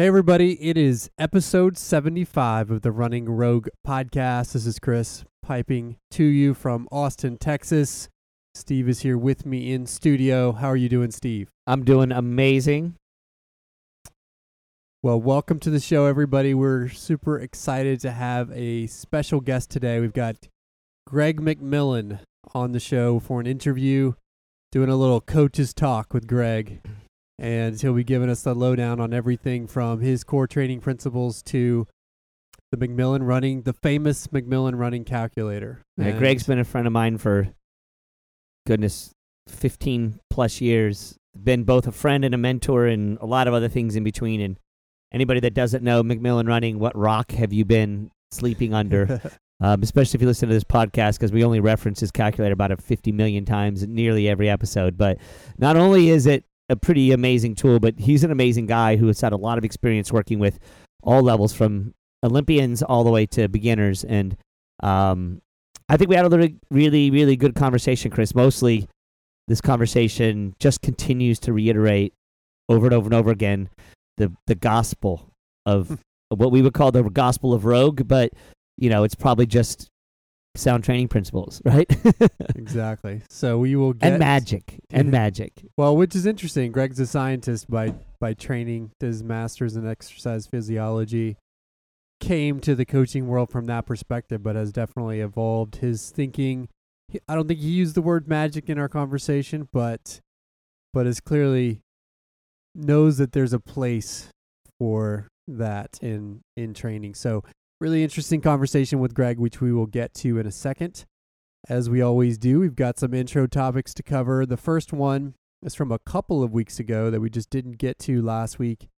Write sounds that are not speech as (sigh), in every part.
Hey, everybody. It is episode 75 of the Running Rogue podcast. This is Chris piping to you from Austin, Texas. Steve is here with me in studio. How are you doing, Steve? I'm doing amazing. Well, welcome to the show, everybody. We're super excited to have a special guest today. We've got Greg McMillan on the show for an interview, doing a little coaches talk with Greg and he'll be giving us the lowdown on everything from his core training principles to the McMillan running, the famous McMillan running calculator. Yeah, Greg's been a friend of mine for goodness, 15 plus years. Been both a friend and a mentor and a lot of other things in between. And anybody that doesn't know McMillan running, what rock have you been sleeping under? (laughs) um, especially if you listen to this podcast, because we only reference his calculator about a 50 million times nearly every episode. But not only is it a pretty amazing tool, but he's an amazing guy who has had a lot of experience working with all levels from Olympians all the way to beginners. And um, I think we had a really, really, really good conversation, Chris. Mostly, this conversation just continues to reiterate over and over and over again the the gospel of what we would call the gospel of rogue, but you know, it's probably just sound training principles, (laughs) right? exactly. So we will get and magic and magic. Well, which is interesting. Greg's a scientist by by training, does masters in exercise physiology. Came to the coaching world from that perspective, but has definitely evolved his thinking. He- I don't think he used the word magic in our conversation, but but is clearly knows that there's a place for that in in training. So really interesting conversation with Greg, which we will get to in a second. As we always do, we've got some intro topics to cover. The first one is from a couple of weeks ago that we just didn't get to last week.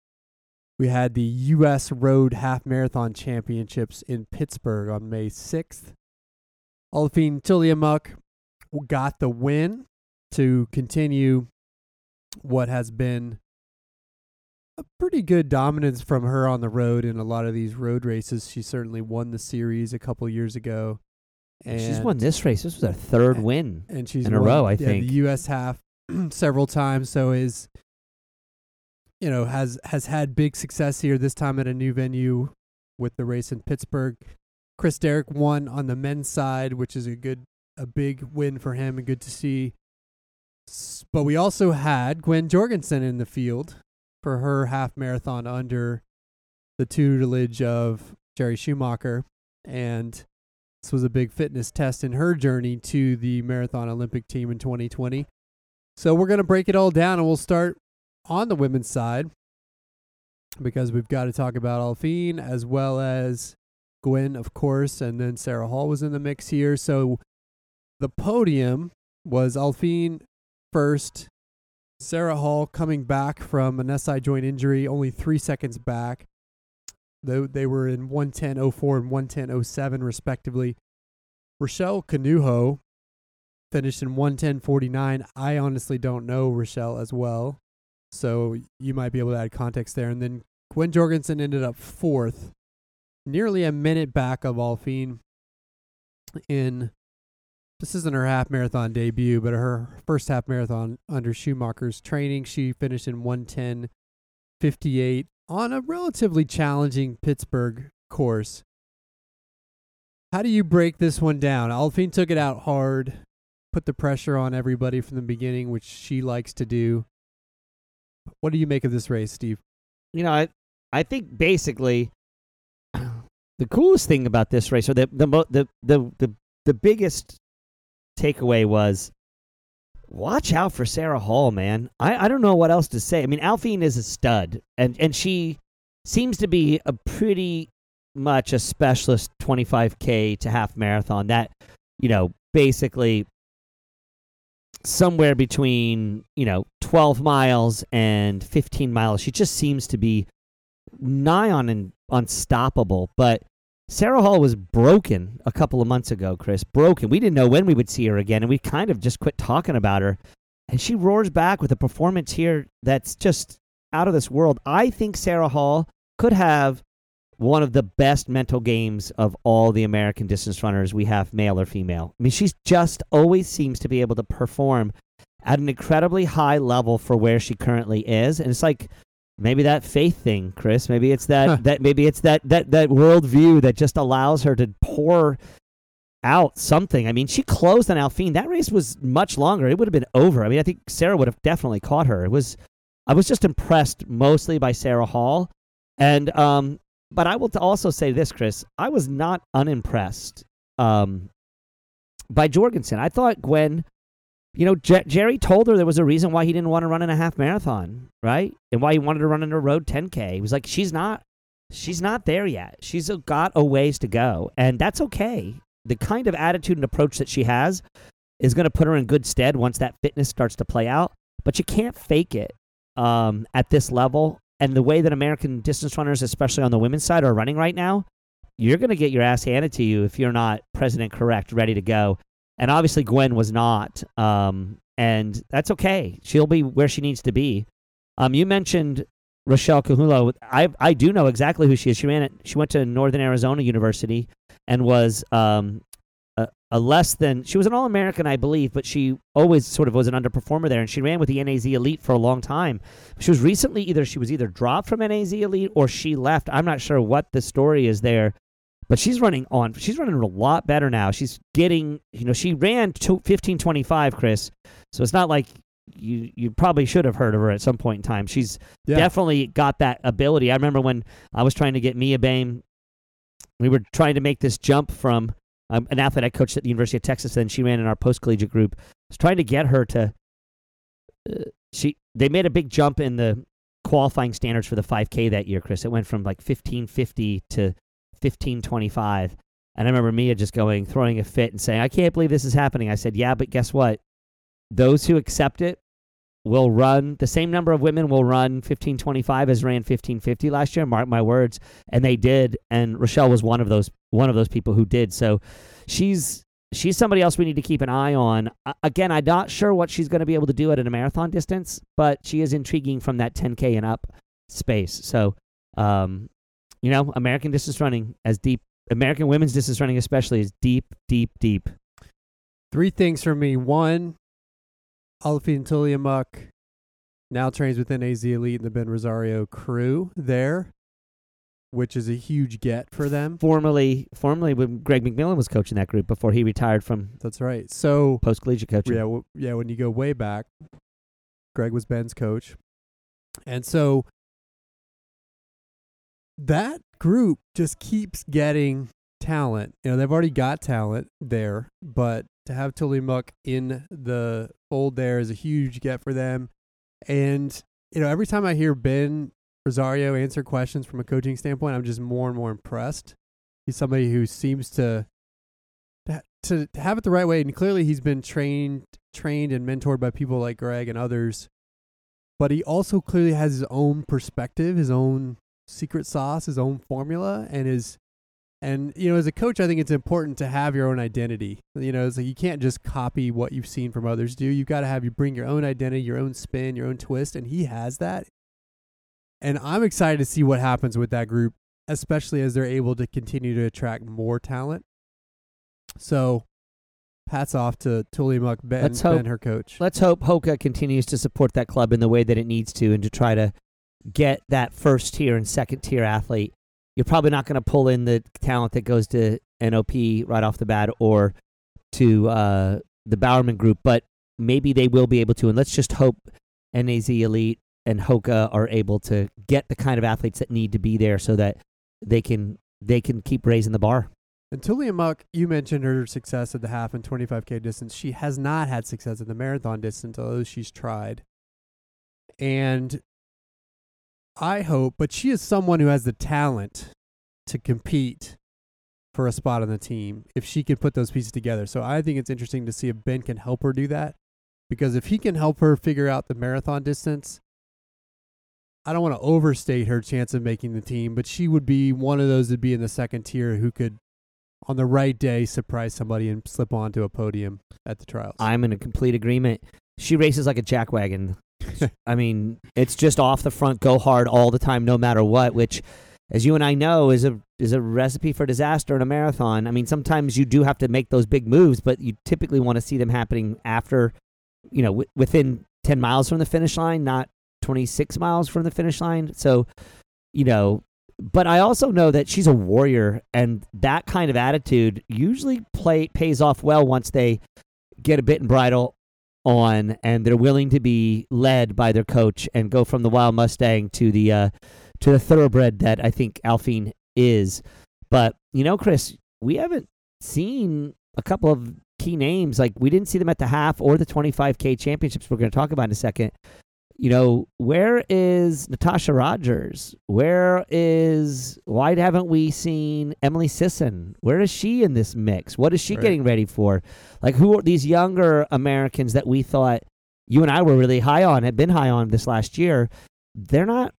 We had the U.S. Road Half Marathon Championships in Pittsburgh on May 6th. Alfine Tuliamuk got the win to continue what has been a pretty good dominance from her on the road in a lot of these road races. She certainly won the series a couple years ago. And She's won this race. This was her third and- win. and she's in a row, I yeah, think. the U.S. half (clears throat) several times. So is you know has has had big success here. This time at a new venue with the race in Pittsburgh. Chris Derrick won on the men's side, which is a good a big win for him and good to see. But we also had Gwen Jorgensen in the field for her half marathon under the tutelage of Jerry Schumacher and this was a big fitness test in her journey to the Marathon Olympic team in 2020. So we're going to break it all down and we'll start on the women's side because we've got to talk about Alphine as well as Gwen, of course, and then Sarah Hall was in the mix here. So the podium was Alphine first, Sarah Hall coming back from an SI joint injury, only three seconds back. They, they were in 110.04 and 110.07 respectively. Rochelle Kanuho finished in 110.49. I honestly don't know Rochelle as well, so you might be able to add context there. And then Gwen Jorgensen ended up fourth, nearly a minute back of Alphine in this isn't her half marathon debut, but her first half marathon under Schumacher's training. She finished in 110.58 on a relatively challenging Pittsburgh course. How do you break this one down? Alphine took it out hard, put the pressure on everybody from the beginning, which she likes to do. What do you make of this race, Steve? you know, I I think basically (clears throat) the coolest thing about this race, or the the the the the, the biggest takeaway was watch out for Sarah Hall, man. I, I don't know what else to say. I mean, Alphine is a stud, and and she seems to be a pretty much a specialist 25k to half marathon. That you know, basically somewhere between you know 12 miles and 15 miles she just seems to be nigh on un- unstoppable but sarah hall was broken a couple of months ago chris broken we didn't know when we would see her again and we kind of just quit talking about her and she roars back with a performance here that's just out of this world i think sarah hall could have one of the best mental games of all the American distance runners we have, male or female. I mean, she's just always seems to be able to perform at an incredibly high level for where she currently is. And it's like maybe that faith thing, Chris. Maybe it's that Huh. that maybe it's that that that worldview that just allows her to pour out something. I mean, she closed on Alphine. That race was much longer. It would have been over. I mean, I think Sarah would have definitely caught her. It was. I was just impressed mostly by Sarah Hall, and um, but I will t- also say this, Chris. I was not unimpressed um, by Jorgensen. I thought Gwen you know, Jer- Jerry told her there was a reason why he didn't want to run in a half marathon, right? And why he wanted to run in a road 10K. He was like, she's not, she's not there yet. She's got a ways to go, and that's okay. The kind of attitude and approach that she has is going to put her in good stead once that fitness starts to play out. But you can't fake it um, at this level, and the way that American distance runners, especially on the women's side, are running right now. You're going to get your ass handed to you if you're not president correct, ready to go and obviously Gwen was not. Um, and that's okay. She'll be where she needs to be. Um, you mentioned Rochelle Kanuho. I I do know exactly who she is. She ran it. She went to Northern Arizona University and was um, a, a less than. She was an All American, I believe, but she always sort of was an underperformer there. And she ran with the NAZ Elite for a long time. She was recently either she was either dropped from NAZ Elite or she left. I'm not sure what the story is there but she's running on she's running a lot better now. She's getting you know she ran to 1525 chris. So it's not like you you probably should have heard of her at some point in time. She's Yeah. definitely got that ability. I remember when i was trying to get mia Bame, we were trying to make this jump from um, an athlete i coached at the university of texas and she ran in our post collegiate group. I was trying to get her to uh, she they made a big jump in the qualifying standards for the 5k that year chris. It went from like 1550 to 1525. And I remember Mia just going, throwing a fit and saying, I can't believe this is happening. I said, Yeah, but guess what? Those who accept it will run, the same number of women will run 1525 as ran 1550 last year. Mark my words. And they did. And Rochelle was one of those, one of those people who did. So she's, she's somebody else we need to keep an eye on. Again, I'm not sure what she's going to be able to do at a marathon distance, but she is intriguing from that 10K and up space. So, um, you know, American distance running as deep, American women's distance running especially is deep, deep, deep. Three things for me. One, Alfie Tuliamuk now trains within AZ Elite and the Ben Rosario crew there, which is a huge get for them. Formerly, formerly when Greg McMillan was coaching that group before he retired from That's right. So post collegiate coaching. yeah, w- yeah. When you go way back, Greg was Ben's coach, and so that group just keeps getting talent. You know, they've already got talent there, but to have Tuliamuk in the fold there is a huge get for them. And you know, every time I hear Ben Rosario answer questions from a coaching standpoint, I'm just more and more impressed. He's somebody who seems to, to have it the right way, and clearly he's been trained trained and mentored by people like Greg and others. But he also clearly has his own perspective, his own secret sauce, his own formula, and his and you know, as a coach, I think it's important to have your own identity. You know, it's like you can't just copy what you've seen from others do. You've got to have you bring your own identity, your own spin, your own twist, and he has that. And I'm excited to see what happens with that group, especially as they're able to continue to attract more talent. So, hats off to Tuliamuk Ben, Let's hope- Ben, her coach. Let's hope Hoka continues to support that club in the way that it needs to and to try to get that first tier and second tier athlete. You're probably not going to pull in the talent that goes to NOP right off the bat or to uh, the Bowerman group, but maybe they will be able to. And let's just hope NAZ Elite and Hoka are able to get the kind of athletes that need to be there so that they can they can keep raising the bar. And Tuliamuk, you mentioned her success at the half and 25K distance. She has not had success at the marathon distance, although she's tried. And I hope, but she is someone who has the talent to compete for a spot on the team if she can put those pieces together. So I think it's interesting to see if Ben can help her do that. Because if he can help her figure out the marathon distance, I don't want to overstate her chance of making the team, but she would be one of those that'd be in the second tier who could on the right day surprise somebody and slip onto a podium at the trials. I'm in a complete agreement. She races like a jackwagon. (laughs) I mean, it's just off the front, go hard all the time, no matter what. Which, as you and I know, is a is a recipe for disaster in a marathon. I mean, sometimes you do have to make those big moves, but you typically want to see them happening after, you know, w- within ten miles from the finish line, not 26 miles from the finish line. So, you know, but I also know that she's a warrior, and that kind of attitude usually play pays off well once they get a bit and bridle on, and they're willing to be led by their coach and go from the wild Mustang to the uh, to the thoroughbred that I think Alphine is. But you know, Chris, we haven't seen a couple of key names. Like we didn't see them at the half or the 25k championships. We're going to talk about in a second you know, where is Natosha Rogers? Where is why haven't we seen Emily Sisson? Where is she in this mix? What is she Right. getting ready for? Like who are these younger Americans that we thought you and I were really high on, had been high on this last year? They're not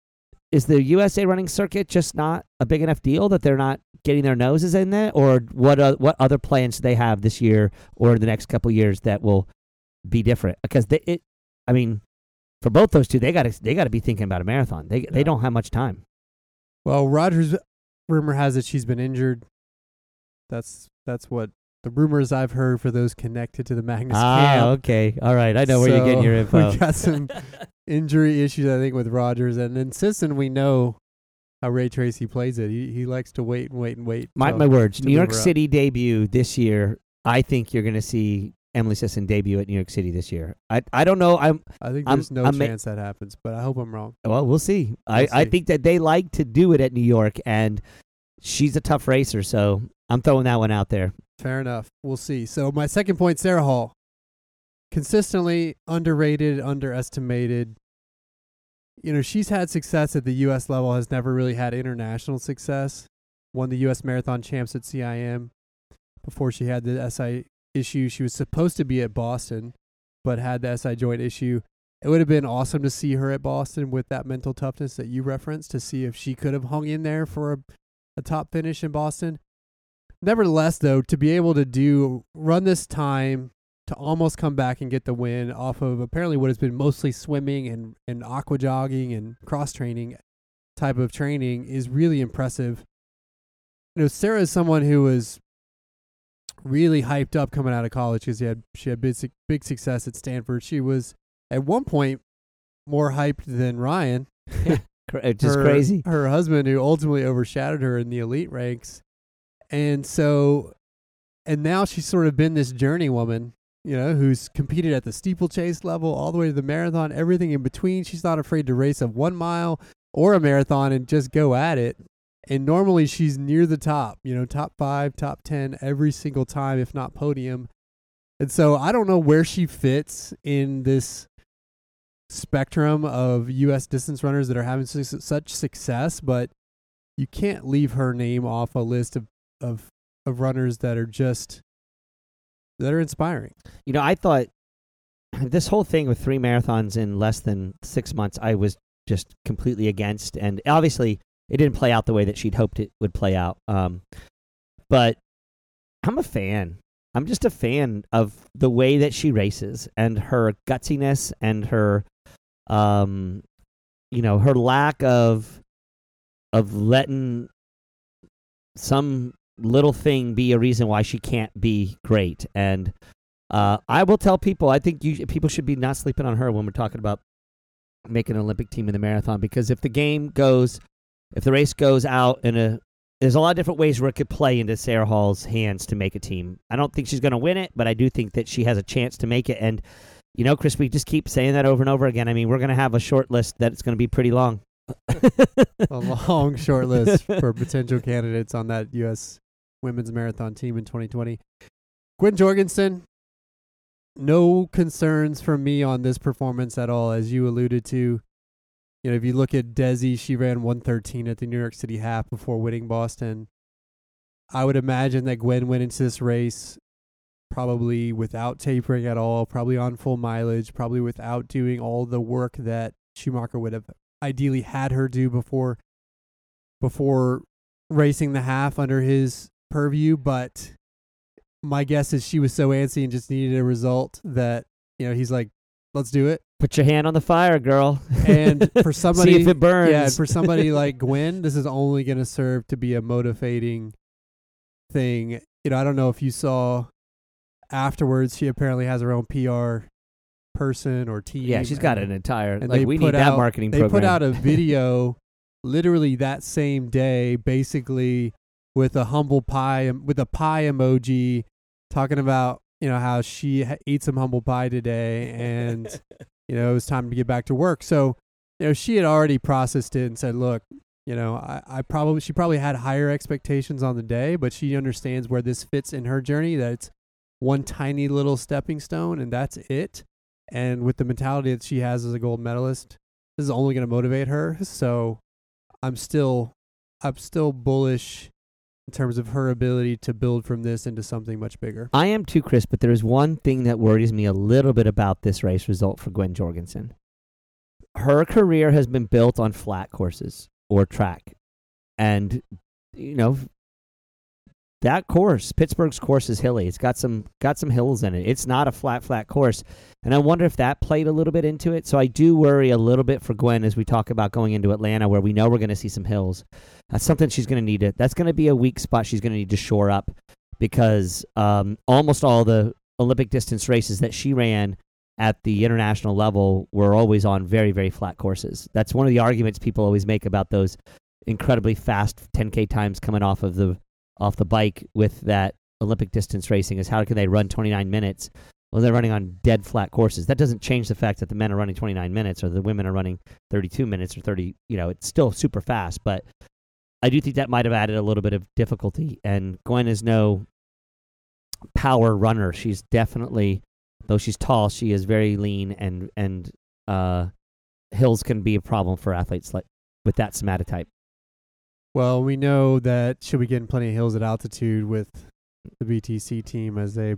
is the USA running circuit just not a big enough deal that they're not getting their noses in there or what uh, what other plans do they have this year or the next couple years that will be different because they, it I mean for both those two, they got to they got to be thinking about a marathon. They they don't have much time. Well, Rogers rumor has it she's been injured. That's that's what the rumors I've heard for those connected to the Magnus Ah, camp. okay, all right. I know where you're getting your (laughs) info. We got some (laughs) injury issues, I think, with Rogers, and then Sisson. We know how Ray Treacy plays it. He he likes to wait and wait and wait. Mark till- my words. New York. City debut this year. I think you're going to see Emily Sisson debut at New York City this year. I I don't know. I'm I think I'm- there's no I'm ma- chance that happens, but I hope I'm wrong. well. We'll see. I We'll I see. think that they like to do it at New York, and she's a tough racer. So I'm throwing that one out there. Fair enough. We'll see. So my second point, Sarah Hall, consistently underrated, underestimated. You know, she's had success at the U.S. level, has never really had international success. Won the U.S. Marathon Champs at CIM before she had the SI issue. She was supposed to be at Boston, but had the SI joint issue. It would have been awesome to see her at Boston with that mental toughness that you referenced to see if she could have hung in there for a, a top finish in Boston nevertheless though to be able to do run this time to almost come back and get the win off of apparently what has been mostly swimming and, and aqua jogging and cross training type of training is really impressive you know sarah is someone who was really hyped up coming out of college because she had she had big, big success at stanford she was at one point more hyped than ryan (laughs) Cra- uh, Just her, crazy. Her husband, who ultimately overshadowed her in the elite ranks, and so, and now she's sort of been this journey woman, you know, who's competed at the steeplechase level all the way to the marathon, everything in between. She's not afraid to race a one mile or a marathon and just go at it. And normally she's near the top, you know, top five, top ten every single time, if not podium. And so I don't know where she fits in this spectrum of U.S. distance runners that are having su- such success, but you can't leave her name off a list of, of, of runners that are just that are inspiring. You know, I thought this whole thing with three marathons in less than six months, I was just completely against. And obviously, it didn't play out the way that she'd hoped it would play out. Um, but I'm a fan. I'm just a fan of the way that she races and her gutsiness and her, um, you know, her lack of of letting some little thing be a reason why she can't be great. And uh, I will tell people, I think you people should be not sleeping on her when we're talking about making an Olympic team in the marathon because if the game goes, if the race goes out in a, there's a lot of different ways where it could play into Sarah Hall's hands to make a team. I don't think she's going to win it, but I do think that she has a chance to make it. And you know, Chris, we just keep saying that over and over again. I mean, we're going to have a short list that's going to be pretty long. (laughs) A (laughs) long short list for (laughs) potential candidates on that U.S. women's marathon team in 2020. Gwen Jorgensen, no concerns from me on this performance at all, as you alluded to. You know, if you look at Desi, she ran 113 at the New York City half before winning Boston. I would imagine that Gwen went into this race probably without tapering at all, probably on full mileage, probably without doing all the work that Schumacher would have ideally had her do before before racing the half under his purview, but my guess is she was so antsy and just needed a result that, you know, he's like, let's do it. Put your hand on the fire, girl. And (laughs) for somebody, see if it burns. yeah, for somebody like Gwen, this is only going to serve to be a motivating thing. You know, I don't know if you saw afterwards, she apparently has her own PR person or team. Yeah, she's got an entire and like they we put need that out- marketing They program. put out a (laughs) video, literally that same day, basically with a humble pie with a pie emoji, talking about you know how she ha- ate some humble pie today, and (laughs) you know it was time to get back to work. So you know she had already processed it and said, look. You know, I, I probably she probably had higher expectations on the day, but she understands where this fits in her journey. That it's one tiny little stepping stone, and that's it. And with the mentality that she has as a gold medalist, this is only going to motivate her. So I'm still, I'm still bullish in terms of her ability to build from this into something much bigger. I am too, Chris, but there is one thing that worries me a little bit about this race result for Gwen Jorgensen. Her career has been built on flat courses or track. And, you know, that course, Pittsburgh's course is hilly. It's got some got some hills in it. It's not a flat, flat course. And I wonder if that played a little bit into it. So I do worry a little bit for Gwen as we talk about going into Atlanta where we know we're going to see some hills. That's something she's going to need to that's going to be a weak spot she's going to need to shore up because um, almost all the Olympic distance races that she ran at the international level were always on very, very flat courses. That's one of the arguments people always make about those incredibly fast 10k times coming off of the off the bike with that Olympic distance racing is how can they run 29 minutes? when they're running on dead flat courses. That doesn't change the fact that the men are running 29 minutes or the women are running 32 minutes or 30. You know, it's still super fast, but I do think that might have added a little bit of difficulty. And Gwen is no power runner. She's definitely, though she's tall, she is very lean, and and uh, hills can be a problem for athletes like with that somatotype. Well, we know that she'll be getting plenty of hills at altitude with the BTC team as they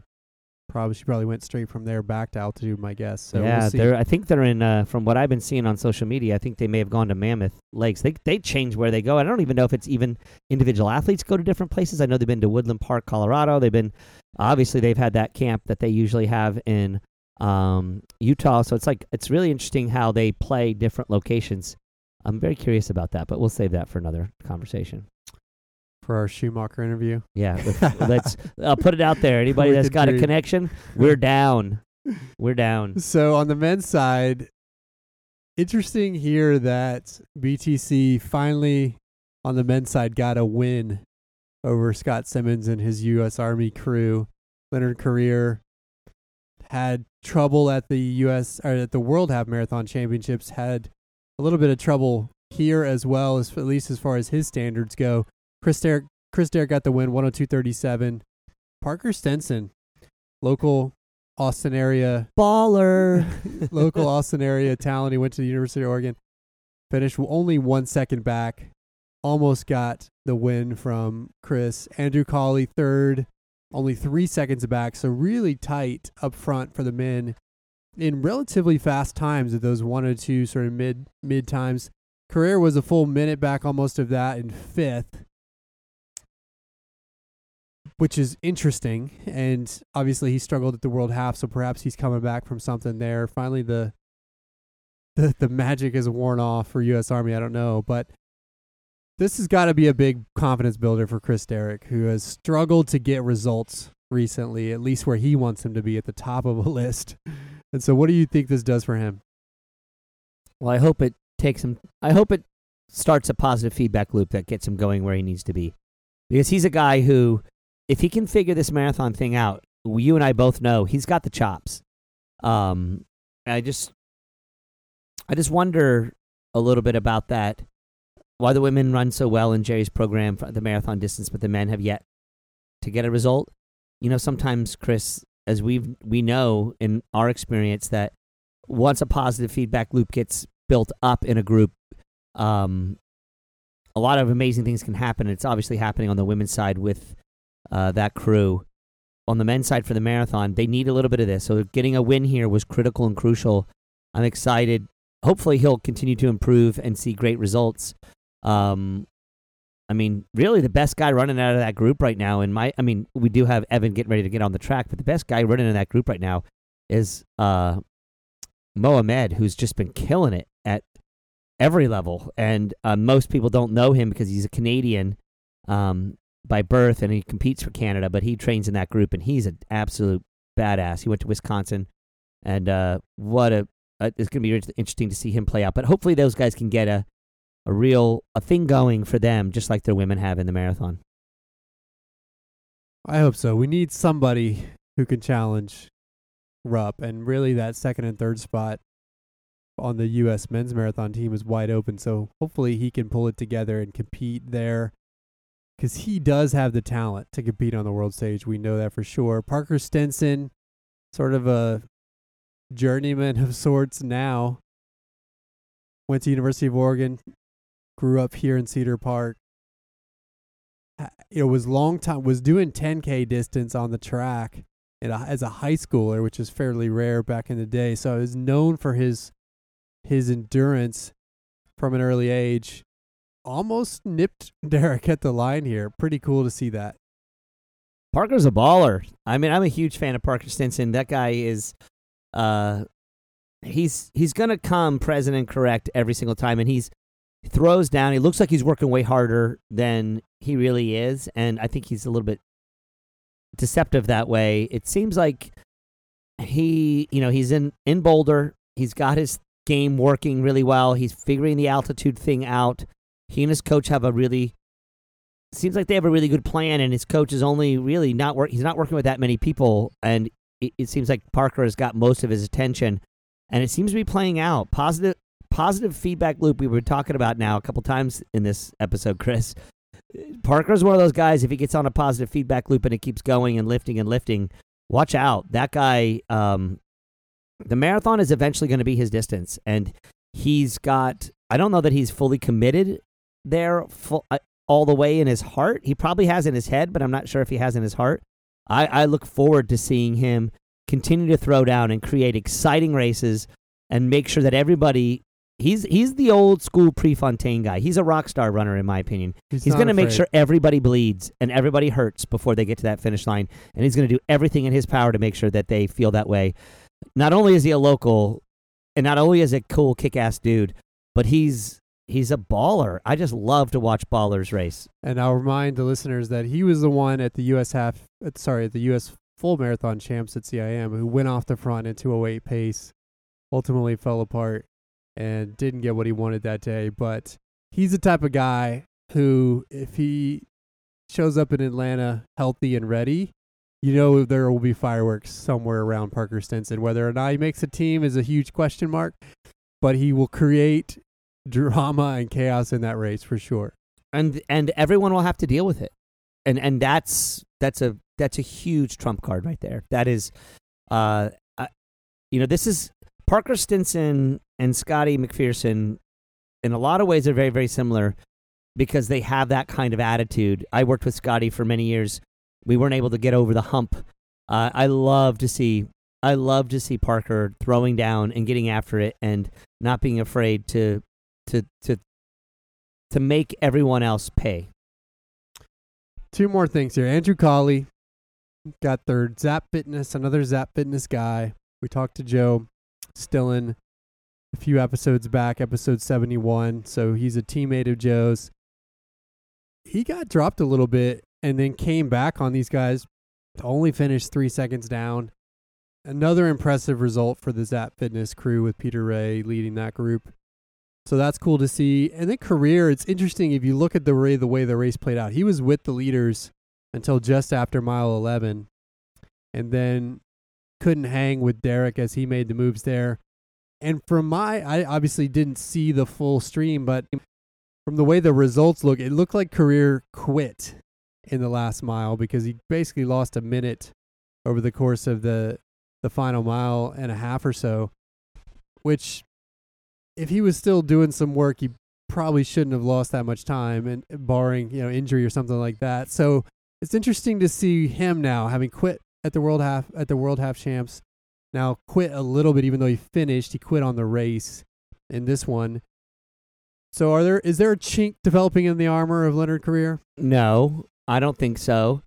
probably she probably went straight from there back to altitude, my guess. So yeah, we'll they're. I think they're in. Uh, from what I've been seeing on social media, I think they may have gone to Mammoth Lakes. They they change where they go. I don't even know if it's even individual athletes go to different places. I know they've been to Woodland Park, Colorado. They've been obviously they've had that camp that they usually have in um, Utah. So it's like it's really interesting how they play different locations. I'm very curious about that, but we'll save that for another conversation. for our Schumacher interview. Yeah, (laughs) let's, I'll put it out there. Anybody that's got a connection, we're down. We're down. (laughs) So on the men's side, interesting here that BTC finally on the men's side got a win over Scott Simmons and his U.S. Army crew. Leonard Korir had trouble at the U.S. or at the World Half Marathon Championships. Had a little bit of trouble here as well as at least as far as his standards go. Chris Derrick, Chris Derrick got the win, 102.37. Parker Stinson, local Austin area Baller. (laughs) local Austin area talent. He went to the University of Oregon. Finished only one second back. Almost got the win from Chris. Andrew Colley third, only three seconds back. So really tight up front for the men in relatively fast times of those one or two sort of mid mid times. Korir was a full minute back almost of that in fifth. Which is interesting, and obviously he struggled at the world half, so perhaps he's coming back from something there. Finally, the (laughs) the the magic is worn off for U.S. Army. I don't know, but this has got to be a big confidence builder for Chris Derrick, who has struggled to get results recently, at least where he wants him to be at the top of a (laughs) list. And so, what do you think this does for him? Well, I hope it takes him. I hope it starts a positive feedback loop that gets him going where he needs to be, because he's a guy who, if he can figure this marathon thing out, you and I both know he's got the chops. Um, I just, I just wonder a little bit about that. Why the women run so well in Jerry's program for the marathon distance, but the men have yet to get a result. You know, sometimes Chris, as we have we know in our experience that once a positive feedback loop gets built up in a group, um, a lot of amazing things can happen. It's obviously happening on the women's side with uh, that crew. On the men's side for the marathon, they need a little bit of this. So getting a win here was critical and crucial. I'm excited. Hopefully, he'll continue to improve and see great results. Um, I mean, really, the best guy running out of that group right now, and my, I mean, we do have Evan getting ready to get on the track, but the best guy running in that group right now is uh, Mohamed, who's just been killing it at every level. And uh, most people don't know him because he's a Canadian um, by birth and he competes for Canada, but he trains in that group and he's an absolute badass. He went to Wisconsin and uh, what a uh, it's going to be interesting to see him play out. But hopefully, those guys can get a a real a thing going for them, just like their women have in the marathon. I hope so. We need somebody who can challenge Rupp, and really that second and third spot on the U.S. men's marathon team is wide open. So hopefully he can pull it together and compete there, because he does have the talent to compete on the world stage. We know that for sure. Parker Stinson, sort of a journeyman of sorts now. Went to University of Oregon, grew up here in Cedar Park, it was long time was doing 10k distance on the track as a high schooler, which is fairly rare back in the day. So I was known for his his endurance from an early age. Almost nipped (laughs) Derrick at the line here. Pretty cool to see that. Parker's a baller. I mean, I'm a huge fan of Parker Stinson. That guy is uh he's he's gonna come present and correct every single time and he's throws down. He looks like he's working way harder than he really is, and I think he's a little bit deceptive that way. It seems like he, you know, he's in in Boulder. He's got his game working really well. He's figuring the altitude thing out. He and his coach have a really seems like they have a really good plan, and his coach is only really not work. He's not working with that many people, and it, it seems like Parker has got most of his attention, and it seems to be playing out. Positive positive feedback loop we were talking about now a couple times in this episode, Chris. Parker's one of those guys. If he gets on a positive feedback loop and it keeps going and lifting and lifting, watch out. That guy, um, the marathon is eventually going to be his distance, and he's got. I don't know that he's fully committed there full, uh, all the way in his heart. He probably has in his head, but I'm not sure if he has in his heart. I, I look forward to seeing him continue to throw down and create exciting races and make sure that everybody He's he's the old school Prefontaine guy. He's a rock star runner, in my opinion. He's, he's going to make sure everybody bleeds and everybody hurts before they get to that finish line, and he's going to do everything in his power to make sure that they feel that way. Not only is he a local, and not only is a cool, kick-ass dude, but he's he's a baller. I just love to watch ballers race. And I'll remind the listeners that he was the one at the U.S. half, uh, sorry, at the U.S. full marathon champs at CIM who went off the front a weight pace, ultimately fell apart and didn't get what he wanted that day. But he's the type of guy who, if he shows up in Atlanta healthy and ready, you know there will be fireworks somewhere around Parker Stinson. Whether or not he makes a team is a huge question mark, but he will create drama and chaos in that race for sure. And and everyone will have to deal with it. And and that's that's a that's a huge trump card right there. That is uh, uh you know this is Parker Stinson and Scotty McPherson, in a lot of ways, are very, very similar because they have that kind of attitude. I worked with Scotty for many years. We weren't able to get over the hump. Uh, I love to see. I love to see Parker throwing down and getting after it, and not being afraid to to to to make everyone else pay. Two more things here. Andrew Colley got third. Zap Fitness, another Zap Fitness guy. We talked to Joe Stilin a few episodes back, episode 71. So he's a teammate of Joe's. He got dropped a little bit and then came back on these guys to only finish three seconds down. Another impressive result for the Zap Fitness crew with Peter Rea leading that group. So that's cool to see. And then Korir, it's interesting if you look at the way the way the race played out. He was with the leaders until just after mile 11 and then couldn't hang with Derrick as he made the moves there. And from my, I obviously didn't see the full stream, but from the way the results look, it looked like Korir quit in the last mile because he basically lost a minute over the course of the the final mile and a half or so. Which, if he was still doing some work, he probably shouldn't have lost that much time, and barring you know injury or something like that. So it's interesting to see him now having quit at the world half at the world half champs. Now quit a little bit, even though he finished. He quit on the race in this one. So are there is there a chink developing in the armor of Leonard Korir? No, I don't think so.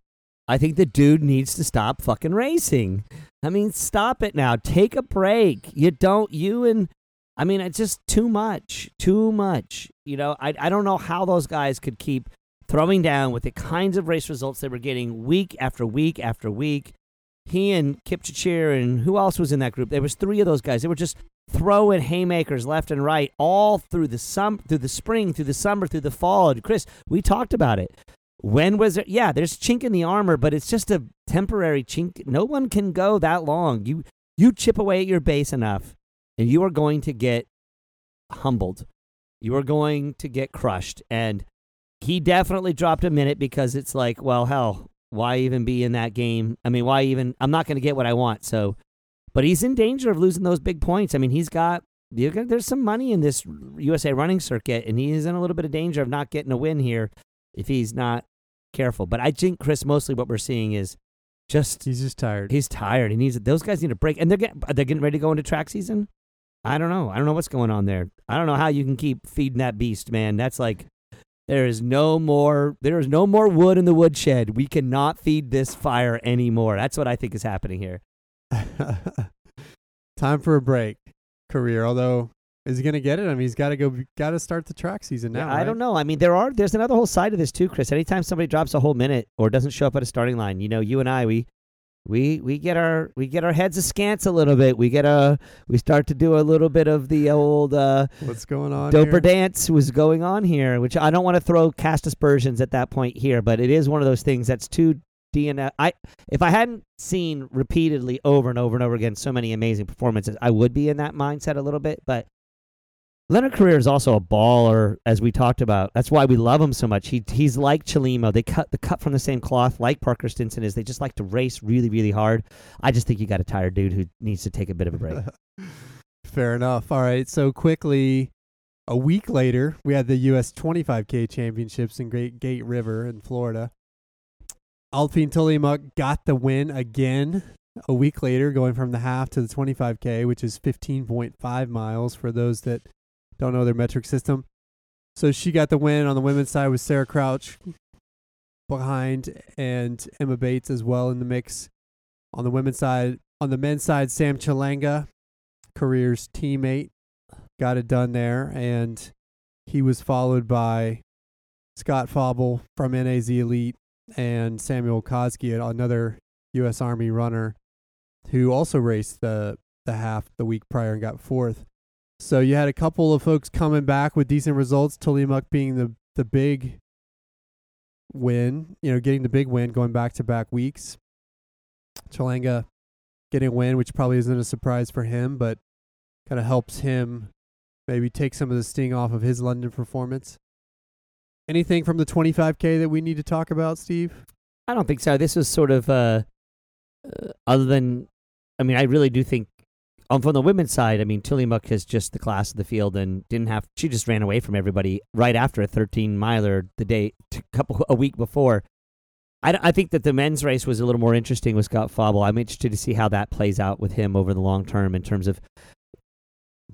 I think the dude needs to stop fucking racing. I mean, stop it now. Take a break. You don't you and I mean, it's just too much. Too much. You know, I I don't know how those guys could keep throwing down with the kinds of race results they were getting week after week after week he and Kipchirchir and who else was in that group? There was three of those guys. They were just throwing haymakers left and right all through the sum through the spring, through the summer, through the fall. And Chris, we talked about it. When was it? Yeah, there's chink in the armor, but it's just a temporary chink. No one can go that long. You you chip away at your base enough, and you are going to get humbled. You are going to get crushed. And he definitely dropped a minute because it's like, well, hell, why even be in that game? I mean, why even? I'm not going to get what I want. So, but he's in danger of losing those big points. I mean, he's got there's some money in this USA running circuit, and he is in a little bit of danger of not getting a win here if he's not careful. But I think Chris, mostly what we're seeing is just He's just tired. he's tired. He needs those guys need a break, and they're getting they're getting ready to go into track season. I don't know. I don't know what's going on there. I don't know how you can keep feeding that beast, man. That's like there is no more there is no more wood in the woodshed. We cannot feed this fire anymore. That's what I think is happening here. (laughs) Time for a break. Korir, although is he gonna get it? I mean, he's got to go. Got to start the track season now. Yeah, I right? don't know. I mean, there are there's another whole side of this too, Chris. Anytime somebody drops a whole minute or doesn't show up at a starting line, you know, you and I we we we get our we get our heads askance a little bit. We get a we start to do a little bit of the old uh What's going on? doper here? dance was going on here, which I don't want to throw cast aspersions at that point here, but it is one of those things that's too DNF. I if I hadn't seen repeatedly over and over and over again so many amazing performances, I would be in that mindset a little bit. But Leonard Korir is also a baller, as we talked about. That's why we love him so much. He he's like Chelimo. They cut the cut from the same cloth, like Parker Stinson is. They just like to race really, really hard. I just think you got a tired dude who needs to take a bit of a break. (laughs) Fair enough. All right. So quickly, a week later, we had the U.S. 25K Championships in Great Gate River in Florida. Alpine Tuliamuk got the win again. A week later, going from the half to the 25K, which is 15.5 miles for those that don't know their metric system. So she got the win on the women's side with Sarah Crouch behind and Emma Bates as well in the mix. On the women's side, on the men's side, Sam Chelanga, Korir's teammate, got it done there, and he was followed by Scott Fauble from NAZ Elite and Samuel Koski, another U.S. Army runner, who also raced the the half the week prior and got fourth. So you had a couple of folks coming back with decent results. Tuliamuk being the the big win, you know, getting the big win, going back to back weeks. Chelanga getting a win, which probably isn't a surprise for him, but kind of helps him maybe take some of the sting off of his London performance. Anything from the 25K that we need to talk about, Steve? I don't think so. This was sort of uh, uh other than I mean, I really do think um, from the women's side, I mean, Tuliamuk is just the class of the field and didn't have. She just ran away from everybody right after a 13 miler the day, t- couple a week before. I, I think that the men's race was a little more interesting with Scott Fauble. I'm interested to see how that plays out with him over the long term in terms of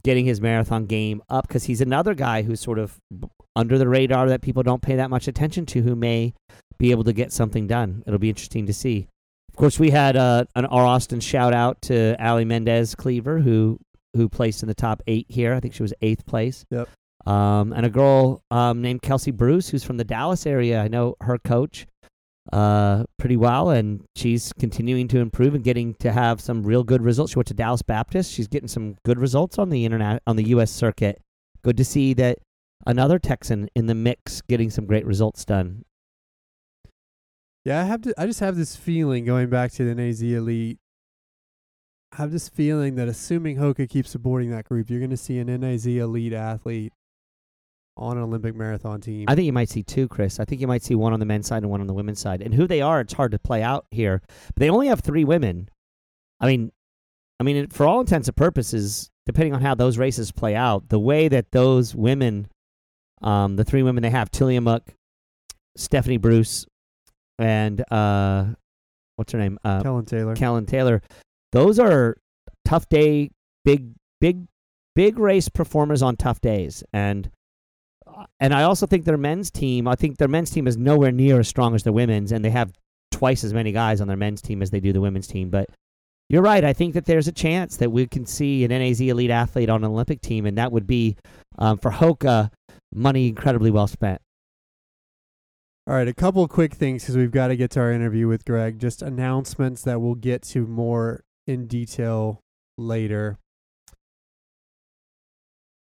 getting his marathon game up because he's another guy who's sort of under the radar that people don't pay that much attention to who may be able to get something done. It'll be interesting to see. Of course, we had uh, an our Austin shout out to Ali Mendez Cleaver, who who placed in the top eight here. I think she was eighth place. Yep. Um, and a girl um, named Kelsey Bruce, who's from the Dallas area. I know her coach uh, pretty well, and she's continuing to improve and getting to have some real good results. She went to Dallas Baptist. She's getting some good results on the internet on the U.S. circuit. Good to see that another Texan in the mix getting some great results done. Yeah, I have to. I just have this feeling going back to the NAZ Elite. I have this feeling that assuming Hoka keeps supporting that group, you're going to see an NAZ Elite athlete on an Olympic marathon team. I think you might see two, Chris. I think you might see one on the men's side and one on the women's side. And who they are, it's hard to play out here. But they only have three women. I mean, I mean, for all intents and purposes, depending on how those races play out, the way that those women, um, the three women they have, Tuliamuk, Stephanie Bruce, and uh, what's her name, uh, Kellen Taylor. Kellen Taylor, those are tough day, big, big, big race performers on tough days, and uh, and I also think their men's team. I think their men's team is nowhere near as strong as their women's, and they have twice as many guys on their men's team as they do the women's team. But you're right. I think that there's a chance that we can see an NAZ elite athlete on an Olympic team, and that would be um, for Hoka money incredibly well spent. All right, a couple quick things because we've got to get to our interview with Greg. Just announcements that we'll get to more in detail later.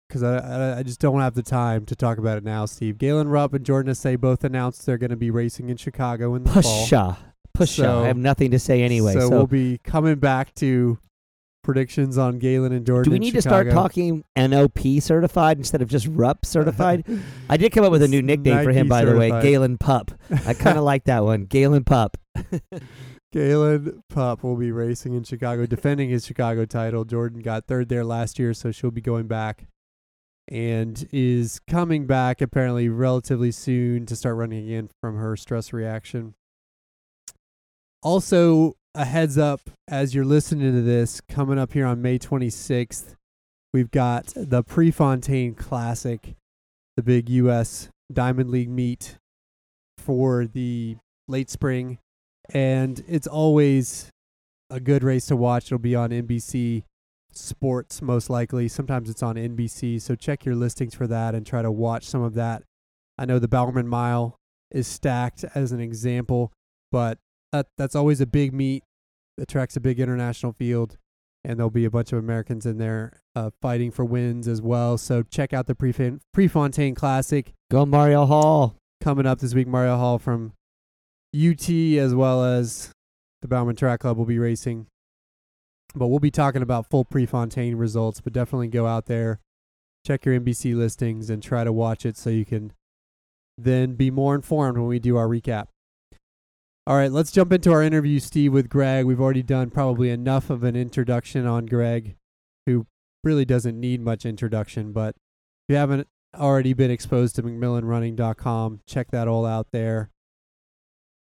Because I, I, I just don't have the time to talk about it now, Steve. Galen Rupp and Jordan Hasay both announced they're going to be racing in Chicago in the fall. Pusha. Pusha. So- I have nothing to say anyway. so, So, we'll be coming back to predictions on Galen and Jordan. do we need to start talking NOP certified instead of just RUP (laughs) certified? I did come up with a new nickname for him, Nike by the way. Galen Pup. I kind of (laughs) like that one, Galen Pup. (laughs) Galen Pup will be racing in Chicago, defending his Chicago title. Jordan got third there last year, so she'll be going back and is coming back apparently relatively soon to start running again from her stress reaction. Also, a heads up as you're listening to this, coming up here on May 26th, we've got the Prefontaine Classic, the big U.S. Diamond League meet for the late spring and it's always a good race to watch. It'll be on NBC Sports most likely. Sometimes it's on NBC, so check your listings for that and try to watch some of that. I know the Bowerman Mile is stacked as an example, but that that's always a big meet. Attracts a big international field, and there'll be a bunch of Americans in there uh, fighting for wins as well. So check out the Prefon- Prefontaine Classic Go Marielle Hall. coming up this week. Marielle Hall from UT as well as the Bowerman Track Club will be racing. But we'll be talking about full Prefontaine results. But definitely go out there, check your NBC listings, and try to watch it so you can then be more informed when we do our recap. All right, let's jump into our interview, Steve, with Greg. We've already done probably enough of an introduction on Greg, who really doesn't need much introduction. But if you haven't already been exposed to McMillanRunning.com, check that all out there.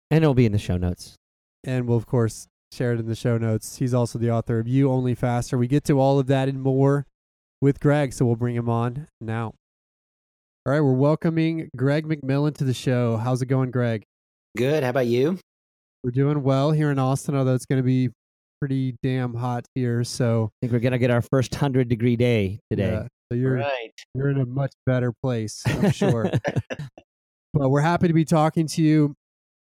And it'll be in the show notes. and we'll of course share it in the show notes. He's also the author of You Only Faster. We get to all of that and more with Greg, so we'll bring him on now. All right, we're welcoming Greg McMillan to the show. How's it going, Greg? Good. How about you? We're doing well here in Austin, although it's going to be pretty damn hot here. So I think we're going to get our first 100 degree day today. yeah, so you're right. you're in a much better place, I'm sure. (laughs) (laughs) but we're happy to be talking to you.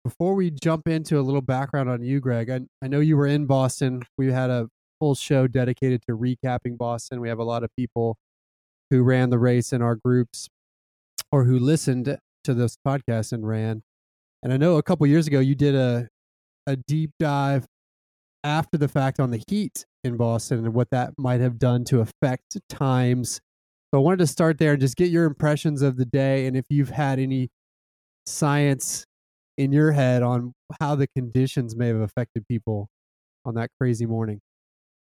Before we jump into a little background on you, Greg, I, I know you were in Boston. We had a full show dedicated to recapping Boston. We have a lot of people who ran the race in our groups or who listened to this podcast and ran. And I know a couple years ago you did a a deep dive after the fact on the heat in Boston and what that might have done to affect times. So I wanted to start there and just get your impressions of the day and if you've had any science in your head on how the conditions may have affected people on that crazy morning.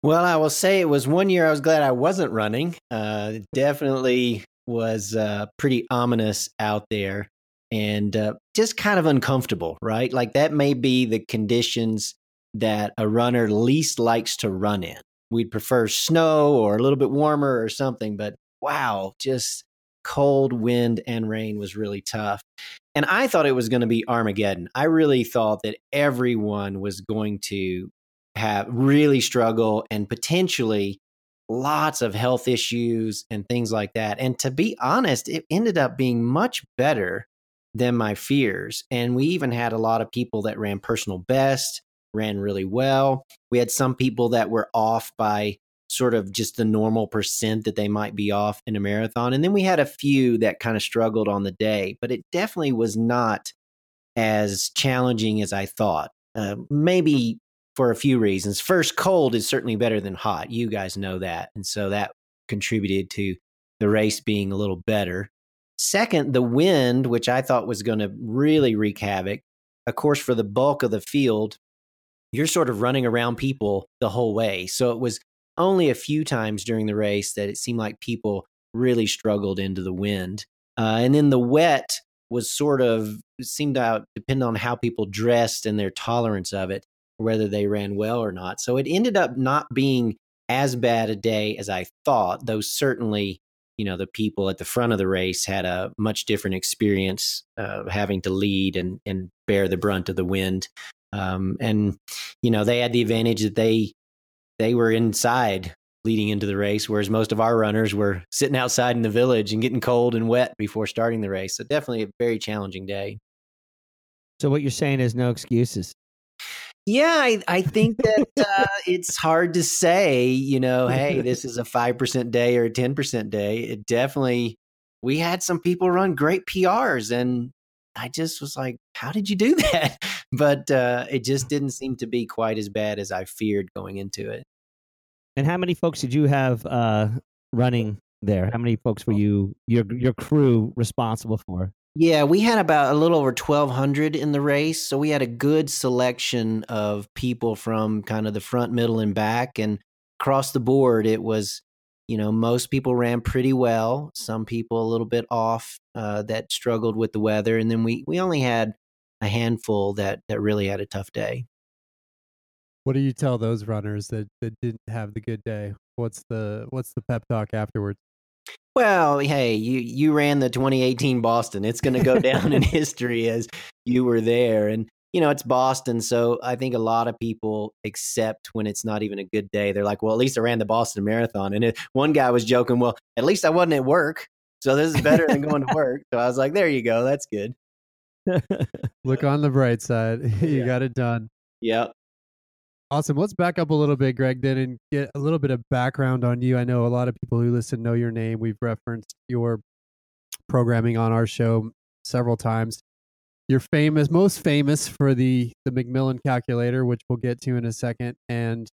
Well, I will say it was one year I was glad I wasn't running. Uh, it definitely was uh, pretty ominous out there and uh, just kind of uncomfortable, right? Like that may be the conditions that a runner least likes to run in. We'd prefer snow or a little bit warmer or something, but wow, just cold wind and rain was really tough. And I thought it was going to be Armageddon. I really thought that everyone was going to have really struggle and potentially lots of health issues and things like that. And to be honest, it ended up being much better than my fears. And we even had a lot of people that ran personal best, ran really well. We had some people that were off by sort of just the normal percent that they might be off in a marathon. And then we had a few that kind of struggled on the day, but it definitely was not as challenging as I thought. Uh, maybe for a few reasons. First, cold is certainly better than hot. You guys know that. And so that contributed to the race being a little better. Second, the wind, which I thought was going to really wreak havoc. Of course, for the bulk of the field, you're sort of running around people the whole way. So it was only a few times during the race that it seemed like people really struggled into the wind. Uh, and then the wet was sort of seemed to depend on how people dressed and their tolerance of it, whether they ran well or not. So it ended up not being as bad a day as I thought, though certainly, you know, the people at the front of the race had a much different experience uh, having to lead and, and bear the brunt of the wind. Um, and, you know, they had the advantage that they they were inside leading into the race, whereas most of our runners were sitting outside in the village and getting cold and wet before starting the race. So definitely a very challenging day. So what you're saying is no excuses. Yeah, I, I think that (laughs) uh, it's hard to say, you know, hey, (laughs) this is a 5% day or a 10% day. It definitely, we had some people run great PRs and I just was like, how did you do (laughs) that? But uh, it just didn't seem to be quite as bad as I feared going into it. And how many folks did you have uh, running there? How many folks were you your your crew responsible for? Yeah, we had about a little over 1,200 in the race. So we had a good selection of people from kind of the front, middle, and back. And across the board, it was, you know, most people ran pretty well. Some people a little bit off uh, that struggled with the weather. And then we, we only had a handful that, that really had a tough day. What do you tell those runners that, that didn't have the good day? What's the what's the pep talk afterwards? Well, hey, you you ran the 2018 Boston. It's going to go down in (laughs) history as you were there, and you know it's Boston. So I think a lot of people accept when it's not even a good day. They're like, "Well, at least I ran the Boston Marathon." And it, one guy was joking, "Well, at least I wasn't at work, so this is better than going to (laughs) work." So I was like, "There you go, that's good." (laughs) Look on the bright side. you Yeah. got it done. Yep. Awesome. Let's back up a little bit, Greg, then, and get a little bit of background on you. I know a lot of people who listen know your name. We've referenced your programming on our show several times. You're famous, most famous for the the McMillan calculator, which we'll get to in a second, and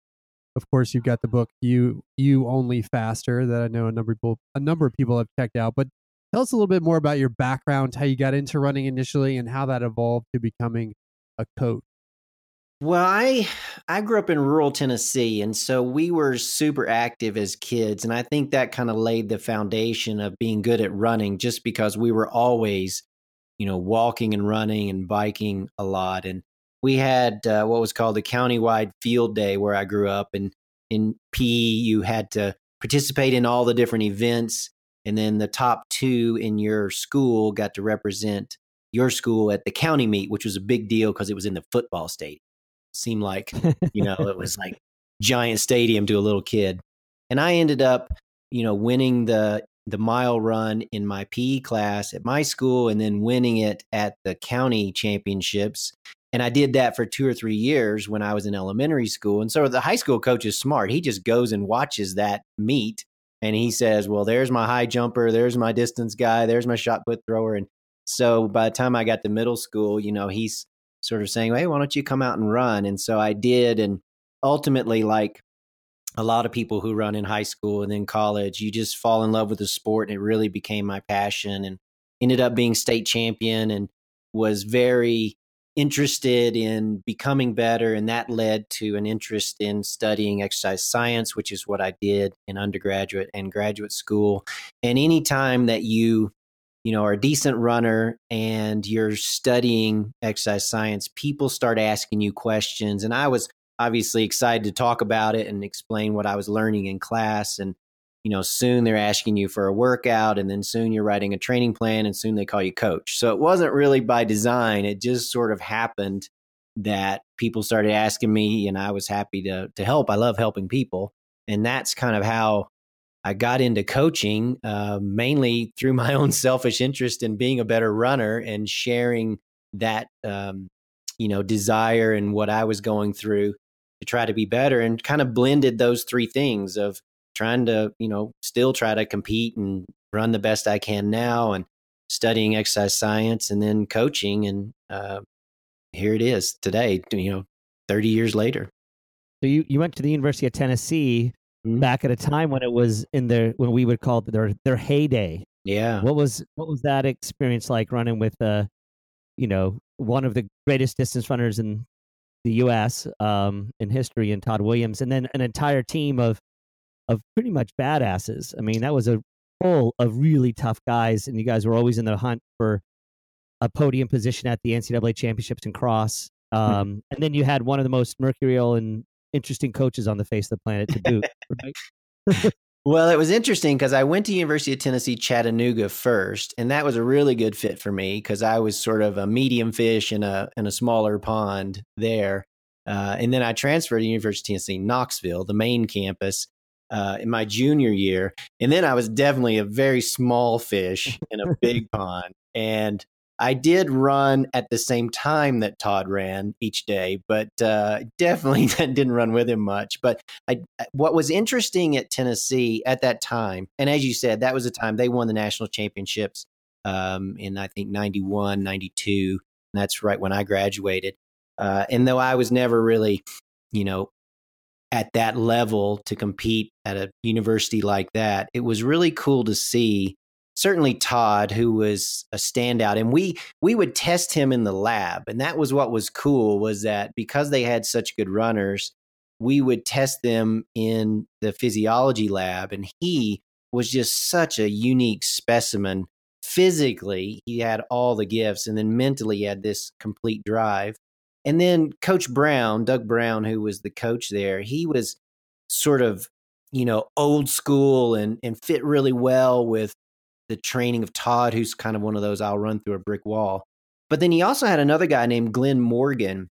of course, you've got the book "You You Only Faster" that I know a number of people a number of people have checked out. But tell us a little bit more about your background, how you got into running initially, and how that evolved to becoming a coach. Well, I I grew up in rural Tennessee, and so we were super active as kids, and I think that kind of laid the foundation of being good at running, just because we were always, you know, walking and running and biking a lot, and we had uh, what was called the countywide field day where I grew up, and in PE you had to participate in all the different events, and then the top two in your school got to represent your school at the county meet, which was a big deal because it was in the football stadium seemed like you know it was (laughs) like giant stadium to a little kid. And i ended up you know winning the the mile run in my pe class at my school and then winning it at the county championships. And i did that for two or three years when i was in elementary school. And so the high school coach is smart. He just goes and watches that meet and he says well there's my high jumper there's my distance guy there's my shot put thrower. And so by the time i got to middle school you know he's sort of saying, Hey, why don't you come out and run? And so I did. And ultimately, like a lot of people who run in high school and then college, you just fall in love with the sport. And it really became my passion and ended up being state champion and was very interested in becoming better. And that led to an interest in studying exercise science, which is what I did in undergraduate and graduate school. And anytime that you you know, are a decent runner and you're studying exercise science, people start asking you questions. And I was obviously excited to talk about it and explain what I was learning in class. And, you know, soon they're asking you for a workout, and then soon you're writing a training plan, and soon they call you coach. So it wasn't really by design. It just sort of happened that people started asking me, and I was happy to to help. I love helping people. And that's kind of how I got into coaching uh, mainly through my own selfish interest in being a better runner and sharing that um, you know desire and what I was going through to try to be better and kind of blended those three things of trying to you know still try to compete and run the best I can now and studying exercise science and then coaching and uh, here it is today you know 30 years later. So you, you went to the University of Tennessee Mhm. back at a time when it was in their when we would call it their their heyday. yeah What was what was that experience like running with uh you know one of the greatest distance runners in the U.S. Um, in history, and Todd Williams, and then an entire team of of pretty much badasses. I mean, that was a full of really tough guys, and you guys were always in the hunt for a podium position at the NCAA championships and cross. Um, and then you had one of the most mercurial and interesting coaches on the face of the planet to boot. (laughs) right? Well, it was interesting because I went to University of Tennessee Chattanooga first, and that was a really good fit for me because I was sort of a medium fish in a in a smaller pond there. Uh, and then I transferred to University of Tennessee Knoxville, the main campus, uh, in my junior year. And then I was definitely a very small fish in a (laughs) big pond. And I did run at the same time that Todd ran each day, but uh, (laughs) definitely didn't run with him much. But I, what was interesting at Tennessee at that time, and as you said, that was the time they won the national championships um, in I think 91, 92. And that's right when I graduated. Uh, and though I was never really, you know, at that level to compete at a university like that, it was really cool to see certainly Todd, who was a standout, and we we would test him in the lab, and that was what was cool was that because they had such good runners, we would test them in the physiology lab, and he was just such a unique specimen. Physically, he had all the gifts, and then mentally, he had this complete drive. And then Coach Brown, Doug Brown, who was the coach there, he was sort of you know old school and and fit really well with the training of Todd, who's kind of one of those I'll run through a brick wall. But then he also had another guy named Glenn Morgan,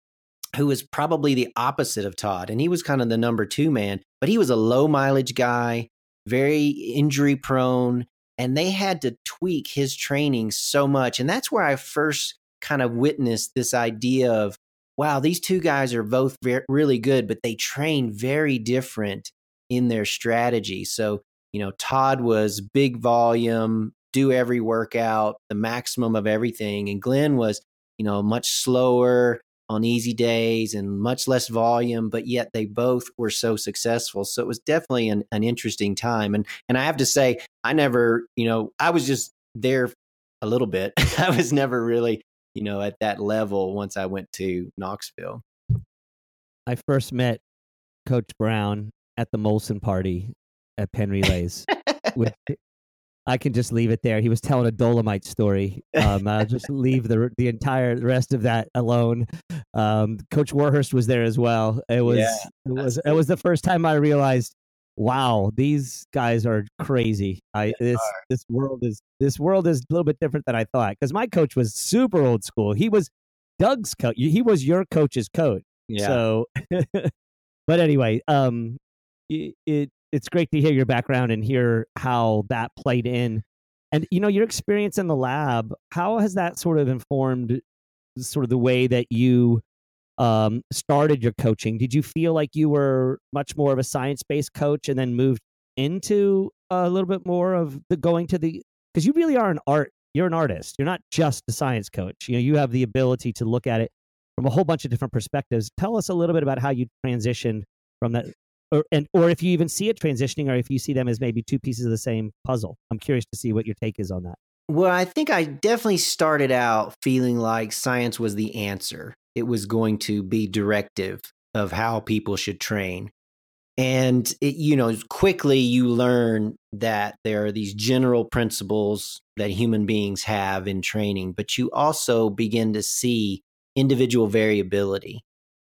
who was probably the opposite of Todd. And he was kind of the number two man, but he was a low mileage guy, very injury prone. And they had to tweak his training so much. And that's where I first kind of witnessed this idea of, wow, these two guys are both very, really good, but they train very different in their strategy. So you know, Todd was big volume, do every workout, the maximum of everything. And Glenn was, you know, much slower on easy days and much less volume, but yet they both were so successful. So it was definitely an, an interesting time. And and I have to say, I never, you know, I was just there a little bit. (laughs) I was never really, you know, at that level once I went to Knoxville. I first met Coach Brown at the Molson party at Penn Relays. (laughs) with, I can just leave it there. He was telling a Dolomite story. Um, I'll just (laughs) leave the the entire rest of that alone. Um, Coach Warhurst was there as well. It was yeah, it was it was the first time I realized, wow, these guys are crazy. I this are. this world is this world is a little bit different than I thought. Because my coach was super old school. He was Doug's coach. He was your coach's coach. Yeah. So, (laughs) but anyway, um, it, it it's great to hear your background and hear how that played in. And you know, your experience in the lab, how has that sort of informed sort of the way that you um, started your coaching? Did you feel like you were much more of a science based coach and then moved into a little bit more of the going to the because you really are an art you're an artist you're not just a science coach you know you have the ability to look at it from a whole bunch of different perspectives tell us a little bit about how you transitioned from that or and or if you even see it transitioning, or if you see them as maybe two pieces of the same puzzle. I'm curious to see what your take is on that. Well, I think I definitely started out feeling like science was the answer. It was going to be directive of how people should train. And it, you know, quickly you learn that there are these general principles that human beings have in training, but you also begin to see individual variability.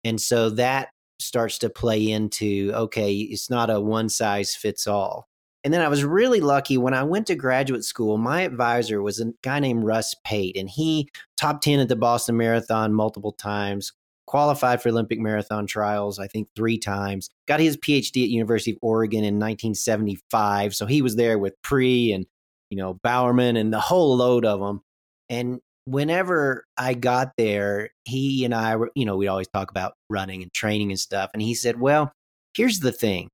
And so that starts to play into okay, it's not a one size fits all. And then I was really lucky when I went to graduate school. My advisor was a guy named Russ Pate, and he top 10 at the Boston Marathon multiple times, qualified for Olympic marathon trials, I think three times, got his PhD at University of Oregon in 1975. So he was there with Pre and, you know, Bowerman and the whole load of them. And whenever I got there, he and I were, you know, we'd always talk about running and training and stuff. And he said, well, here's the thing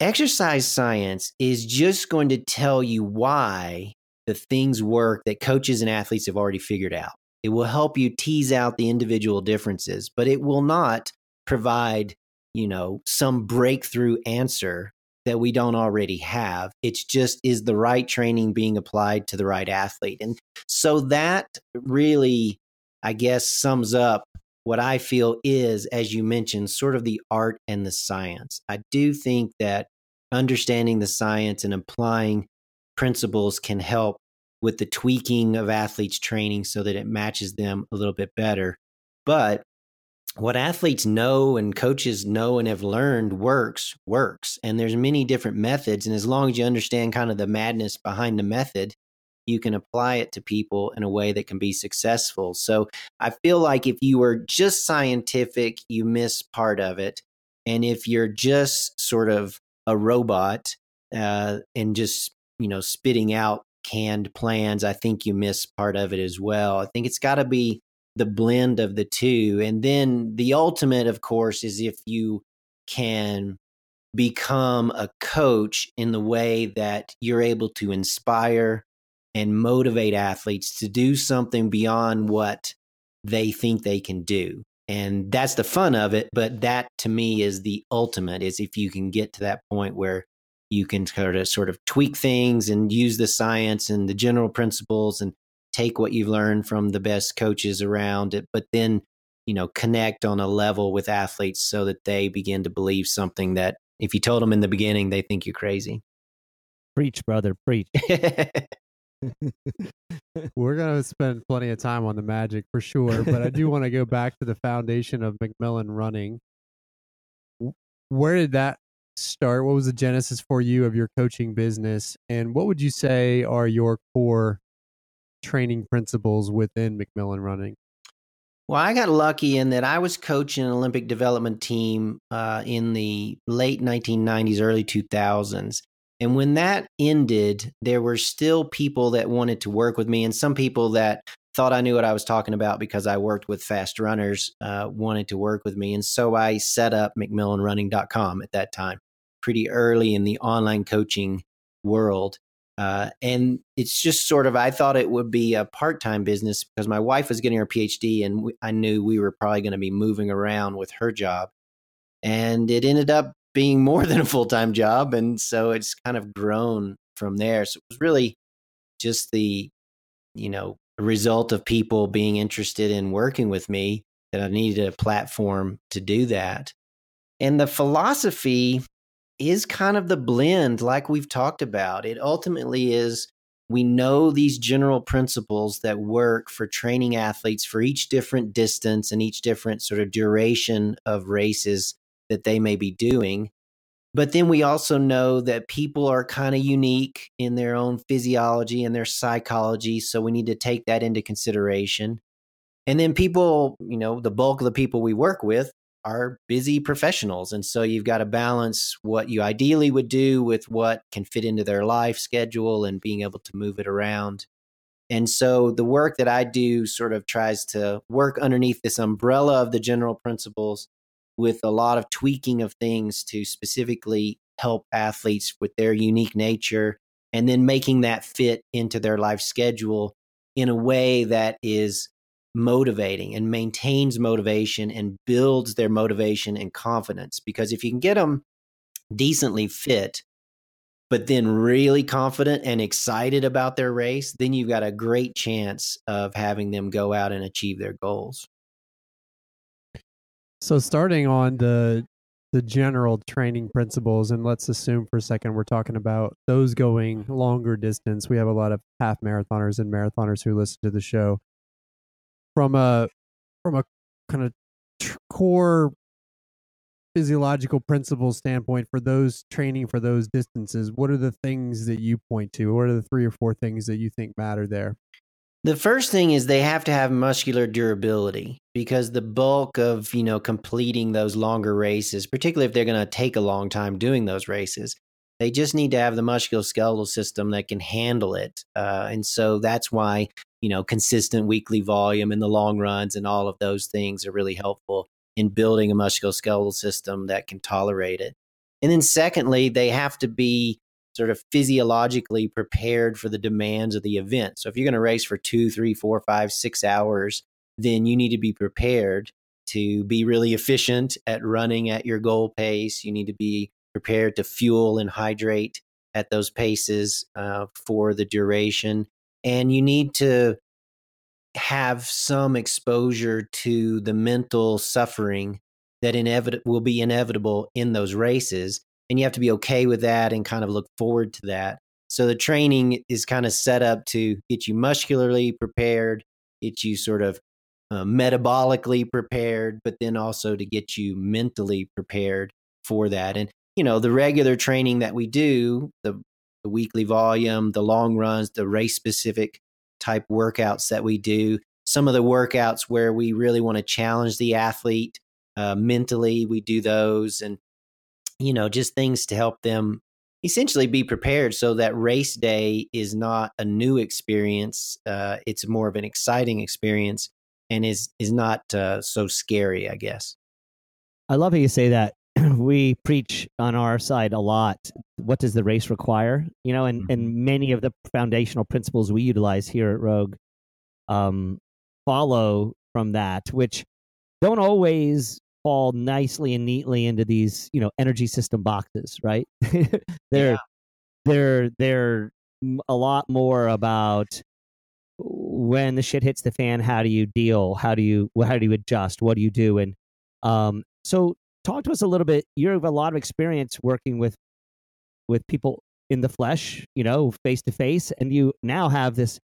exercise science is just going to tell you why the things work that coaches and athletes have already figured out. It will help you tease out the individual differences, but it will not provide, you know, some breakthrough answer that we don't already have. It's just is the right training being applied to the right athlete. And so that really, I guess, sums up what I feel is, as you mentioned, sort of the art and the science. I do think that understanding the science and applying principles can help with the tweaking of athletes' training so that it matches them a little bit better. But what athletes know and coaches know and have learned works works. And there's many different methods. And as long as you understand kind of the madness behind the method you can apply it to people in a way that can be successful. So i feel like if you are just scientific you miss part of it. And if you're just sort of a robot uh, and just you know spitting out canned plans, I think you miss part of it as well. I think it's got to be the blend of the two. And then the ultimate, of course, is if you can become a coach in the way that you're able to inspire and motivate athletes to do something beyond what they think they can do. And that's the fun of it. But that to me is the ultimate is if you can get to that point where you can sort of sort of tweak things and use the science and the general principles and take what you've learned from the best coaches around it, but then, you know, connect on a level with athletes so that they begin to believe something that if you told them in the beginning, they think you're crazy. Preach, brother, preach. (laughs) (laughs) We're going to spend plenty of time on the magic for sure, but I do want to go back to the foundation of McMillan running. Where did that start? What was the genesis for you of your coaching business? And what would you say are your core training principles within McMillan Running? Well, I got lucky in that I was coaching an Olympic development team uh, in the late 1990s, early 2000s. And when that ended, there were still people that wanted to work with me, and some people that thought I knew what I was talking about because I worked with fast runners uh, wanted to work with me. And so I set up McMillanRunning.com at that time, pretty early in the online coaching world. Uh, and it's just sort of, I thought it would be a part time business because my wife was getting her PhD and we, I knew we were probably going to be moving around with her job. And it ended up being more (laughs) than a full time job. And so it's kind of grown from there. So it was really just the, you know, result of people being interested in working with me that I needed a platform to do that. And the philosophy is kind of the blend, like we've talked about. It ultimately is we know these general principles that work for training athletes for each different distance and each different sort of duration of races that they may be doing. But then we also know that people are kind of unique in their own physiology and their psychology. So we need to take that into consideration. And then people, you know, the bulk of the people we work with are busy professionals. And so you've got to balance what you ideally would do with what can fit into their life schedule and being able to move it around. And so the work that I do sort of tries to work underneath this umbrella of the general principles with a lot of tweaking of things to specifically help athletes with their unique nature and then making that fit into their life schedule in a way that is motivating and maintains motivation and builds their motivation and confidence. Because if you can get them decently fit, but then really confident and excited about their race, then you've got a great chance of having them go out and achieve their goals. So starting on the the general training principles and let's assume for a second we're talking about those going longer distance. We have a lot of half marathoners and marathoners who listen to the show from a from a kind of tr- core physiological principle standpoint for those training for those distances what are the things that you point to? What are the three or four things that you think matter there? The first thing is they have to have muscular durability because the bulk of you know completing those longer races particularly if they're going to take a long time doing those races they just need to have the musculoskeletal system that can handle it uh, and so that's why you know, consistent weekly volume in the long runs and all of those things are really helpful in building a musculoskeletal system that can tolerate it. And then secondly, they have to be sort of physiologically prepared for the demands of the event. So if you're going to race for two, three, four, five, six hours, then you need to be prepared to be really efficient at running at your goal pace. You need to be prepared to fuel and hydrate at those paces uh, for the duration and you need to have some exposure to the mental suffering that inevit- will be inevitable in those races and you have to be okay with that and kind of look forward to that. So the training is kind of set up to get you muscularly prepared get you sort of uh, metabolically prepared but then also to get you mentally prepared for that. And you know the regular training that we do the the weekly volume, the long runs, the race specific type workouts that we do. Some of the workouts where we really want to challenge the athlete uh, mentally, we do those, and you know, just things to help them essentially be prepared so that race day is not a new experience. Uh, it's more of an exciting experience and is is not uh, so scary, I guess. I love how you say that. (clears throat) we preach on our side a lot. What does the race require? You know, and, mm-hmm. and many of the foundational principles we utilize here at Rogue um, follow from that, which don't always fall nicely and neatly into these, you know, energy system boxes, right? (laughs) they're yeah. they're they're a lot more about when the shit hits the fan, how do you deal? How do you how do you adjust? What do you do? And um, so talk to us a little bit. You have a lot of experience working with with people in the flesh, you know, face to face, and you now have this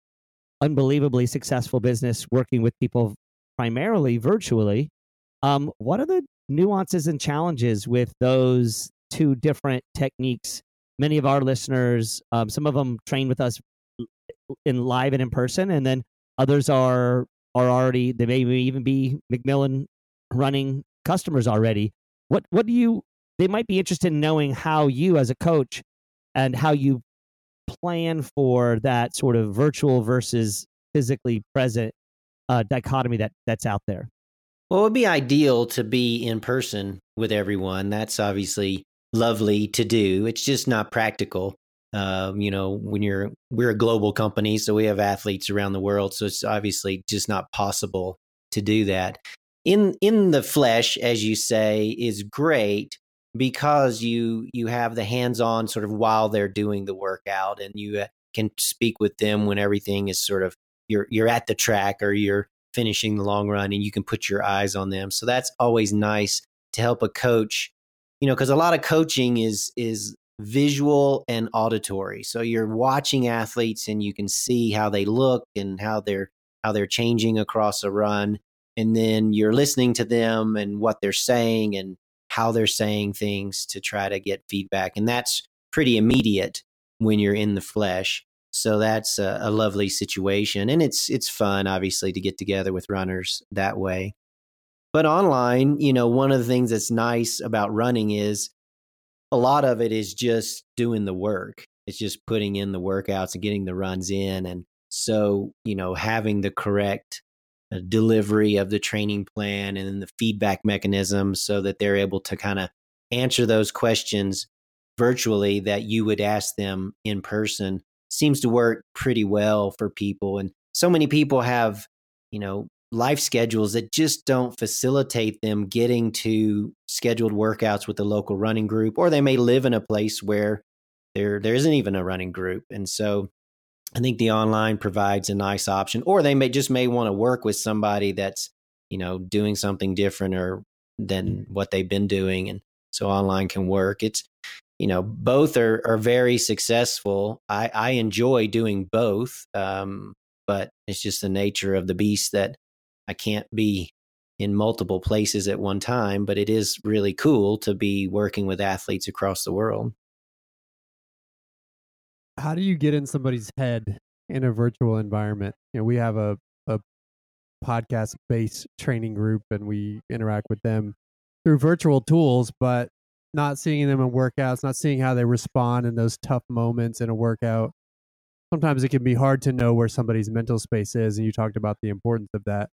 unbelievably successful business working with people primarily virtually. Um, what are the nuances and challenges with those two different techniques? Many of our listeners, um, some of them train with us in live and in person, and then others are are already they may even be McMillan running customers already. What what do you? They might be interested in knowing how you, as a coach, and how you plan for that sort of virtual versus physically present uh, dichotomy that that's out there. Well, it would be ideal to be in person with everyone. That's obviously lovely to do. It's just not practical. Um, you know, when you're we're a global company, so we have athletes around the world, so it's obviously just not possible to do that in in the flesh, as you say, is great because you you have the hands on sort of while they're doing the workout, and you uh, can speak with them when everything is sort of you're you're at the track or you're finishing the long run, and you can put your eyes on them. So that's always nice to help a coach, you know, because a lot of coaching is is visual and auditory. So you're watching athletes and you can see how they look and how they're how they're changing across a run and then you're listening to them and what they're saying and how they're saying things to try to get feedback and that's pretty immediate when you're in the flesh. So that's a, a, lovely situation and it's it's fun obviously to get together with runners that way. But online you know one of the things that's nice about running is a lot of it is just doing the work. It's just putting in the workouts and getting the runs in and so you know having the correct delivery of the training plan and then the feedback mechanism so that they're able to kind of answer those questions virtually that you would ask them in person seems to work pretty well for people. And so many people have you know life schedules that just don't facilitate them getting to scheduled workouts with the local running group or they may live in a place where there there isn't even a running group. And so I think the online provides a nice option, or they may just may want to work with somebody that's you know doing something different or than what they've been doing, and so online can work. It's you know both are are very successful. I I enjoy doing both, um, but it's just the nature of the beast that I can't be in multiple places at one time. But it is really cool to be working with athletes across the world how do you get in somebody's head in a virtual environment? You know, we have a, a podcast based training group and we interact with them through virtual tools, but not seeing them in workouts, not seeing how they respond in those tough moments in a workout. Sometimes it can be hard to know where somebody's mental space is. And you talked about the importance of that.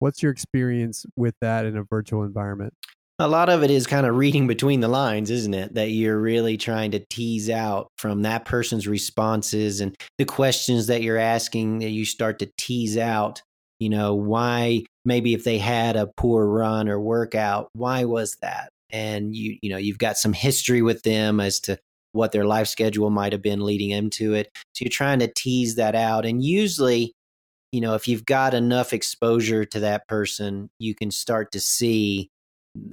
What's your experience with that in a virtual environment? A lot of it is kind of reading between the lines, isn't it? That you're really trying to tease out from that person's responses and the questions that you're asking that you start to tease out, you know, why maybe if they had a poor run or workout, why was that? And you, you know, you've got some history with them as to what their life schedule might have been leading into it. So you're trying to tease that out. And usually, you know, if you've got enough exposure to that person, you can start to see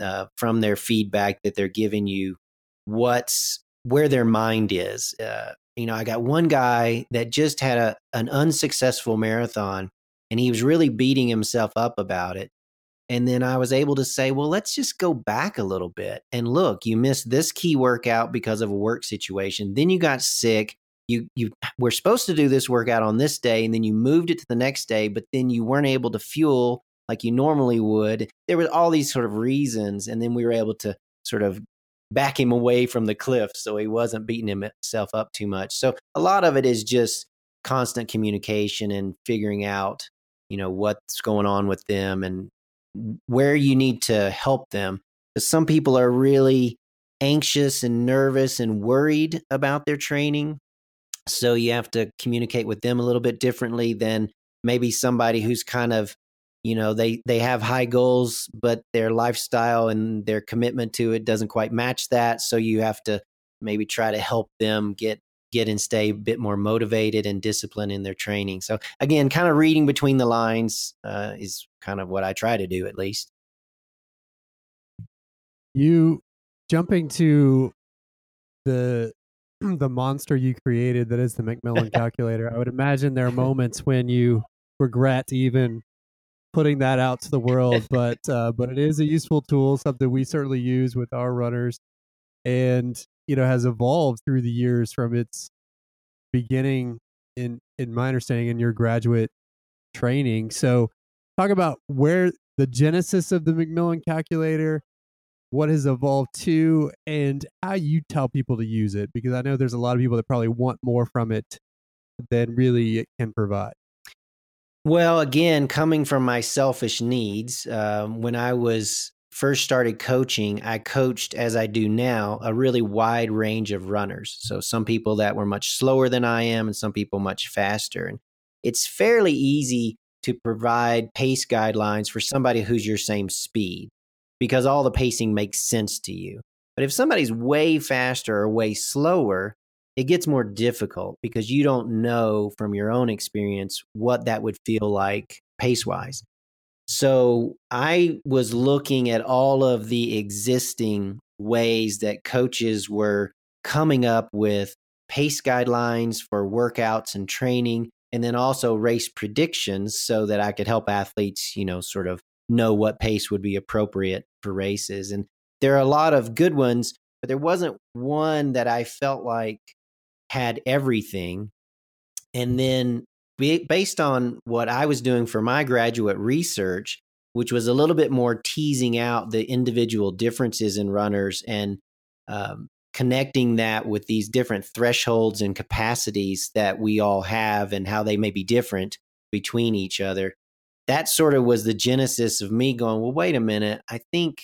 uh, from their feedback that they're giving you what's where their mind is. Uh, you know, I got one guy that just had a, an unsuccessful marathon and he was really beating himself up about it. And then I was able to say, well, let's just go back a little bit and look, you missed this key workout because of a work situation. Then you got sick. You you were supposed to do this workout on this day and then you moved it to the next day, but then you weren't able to fuel like you normally would. There were all these sort of reasons, and then we were able to sort of back him away from the cliff so he wasn't beating himself up too much. So a lot of it is just constant communication and figuring out, you know, what's going on with them and where you need to help them. Because some people are really anxious and nervous and worried about their training. So you have to communicate with them a little bit differently than maybe somebody who's kind of you know they they have high goals but their lifestyle and their commitment to it doesn't quite match that. So you have to maybe try to help them get get and stay a bit more motivated and disciplined in their training. So again kind of reading between the lines uh, is kind of what i try to do at least. You jumping to the (clears throat) the monster you created that is the mcmillan (laughs) calculator i would imagine there are moments when you regret even putting that out to the world, (laughs) but uh, but it is a useful tool, something we certainly use with our runners, and you know has evolved through the years from its beginning in in my understanding in your graduate training. So talk about where the genesis of the McMillan calculator, what has evolved to, and how you tell people to use it, because I know there's a lot of people that probably want more from it than really it can provide. Well, again, coming from my selfish needs, um, when I was first started coaching, I coached as I do now a really wide range of runners. So some people that were much slower than I am, and some people much faster. And it's fairly easy to provide pace guidelines for somebody who's your same speed because all the pacing makes sense to you. But if somebody's way faster or way slower, it gets more difficult because you don't know from your own experience what that would feel like pace wise. So I was looking at all of the existing ways that coaches were coming up with pace guidelines for workouts and training and then also race predictions so that I could help athletes, you know, sort of know what pace would be appropriate for races. And there are a lot of good ones, but there wasn't one that I felt like had everything. And then based on what I was doing for my graduate research, which was a little bit more teasing out the individual differences in runners and um, connecting that with these different thresholds and capacities that we all have and how they may be different between each other. That sort of was the genesis of me going, well, wait a minute. I think,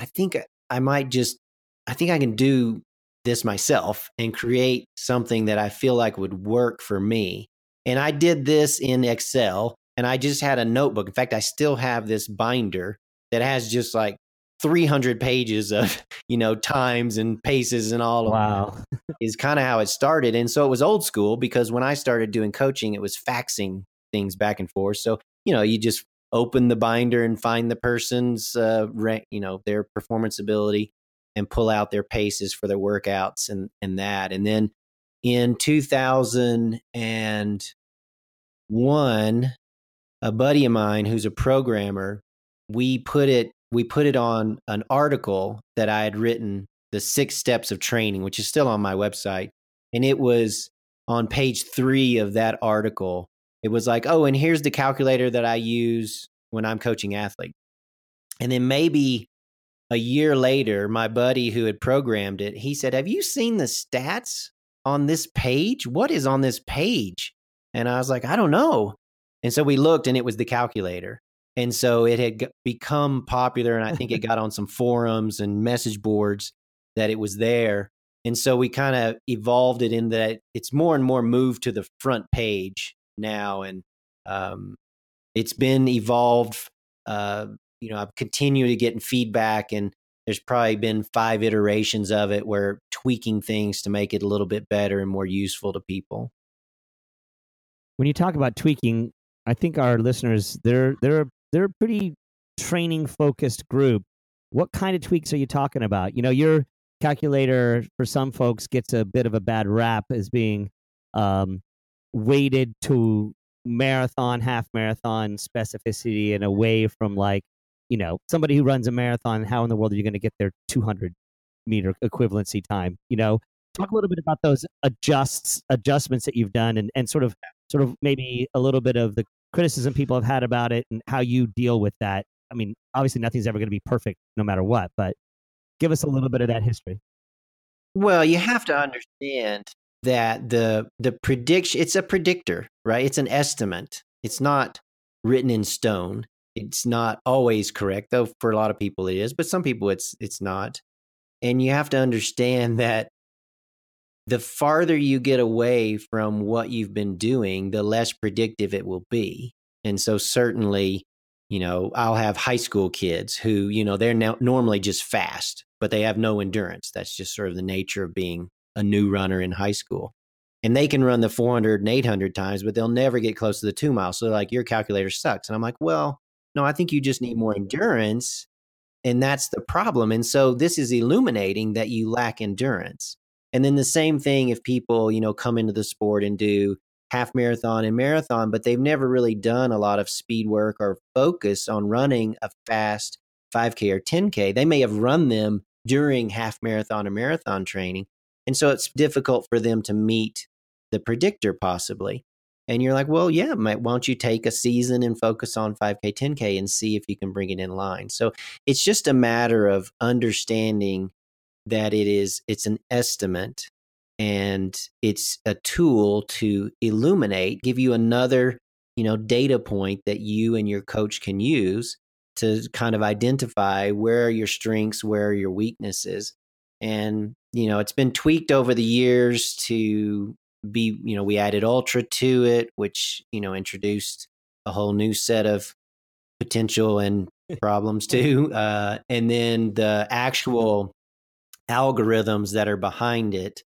I think I might just, I think I can do this myself and create something that I feel like would work for me. And I did this in Excel and I just had a notebook. In fact, I still have this binder that has just like 300 pages of, (laughs) you know, times and paces and all wow. of that (laughs) is kind of how it started. And so it was old school because when I started doing coaching, it was faxing things back and forth. So, you know, you just open the binder and find the person's, uh, you know, their performance ability and pull out their paces for their workouts and and that. And then in 2001, a buddy of mine who's a programmer, we put it we put it on an article that I had written, the six steps of training, which is still on my website, and it was on page three of that article. It was like, oh, and here's the calculator that I use when I'm coaching athletes. And then maybe a year later, my buddy who had programmed it, he said, Have you seen the stats on this page? What is on this page? And I was like, I don't know. And so we looked and it was the calculator. And so it had become popular. And I think it (laughs) got on some forums and message boards that it was there. And so we kind of evolved it in that it's more and more moved to the front page now. And um, it's been evolved uh, you know, I've continued to get feedback and there's probably been five iterations of it where tweaking things to make it a little bit better and more useful to people. When you talk about tweaking, I think our listeners they're they're they're a pretty training focused group. What kind of tweaks are you talking about? You know, your calculator for some folks gets a bit of a bad rap as being um, weighted to marathon, half marathon specificity and away from like you know, somebody who runs a marathon, how in the world are you going to get their 200 meter equivalency time? You know, talk a little bit about those adjusts adjustments that you've done, and and sort of sort of maybe a little bit of the criticism people have had about it, and how you deal with that. I mean, obviously, nothing's ever going to be perfect no matter what, but Give us a little bit of that history. Well, you have to understand that the the prediction it's a predictor, right? It's an estimate. It's not written in stone. It's not always correct, though for a lot of people it is, but some people it's it's not. And you have to understand (laughs) that the farther you get away from what you've been doing, the less predictive it will be. And so certainly, you know, I'll have high school kids who, you know, they're now normally just fast, but they have no endurance. That's just sort of the nature of being a new runner in high school. And they can run the 400 and 800 times, but they'll never get close to the two miles. So, like, your calculator sucks. And I'm like, well, no, I think you just need more endurance. And that's the problem. And so, this is illuminating that you lack endurance. And then the same thing if people, you know, come into the sport and do half marathon and marathon, but they've never really done a lot of speed work or focus on running a fast 5K or 10K. They may have run them during half marathon or marathon training. And so it's difficult for them to meet the predictor possibly. And you're like, well, yeah, why don't you take a season and focus on 5K, 10K and see if you can bring it in line? So it's just a matter of understanding that it is it's an estimate and it's a tool to illuminate give you another you know data point that you and your coach can use to kind of identify where are your strengths where are your weaknesses and you know it's been tweaked over the years to be you know we added ultra to it which you know introduced a whole new set of potential and (laughs) problems too uh, and then the actual algorithms that are behind it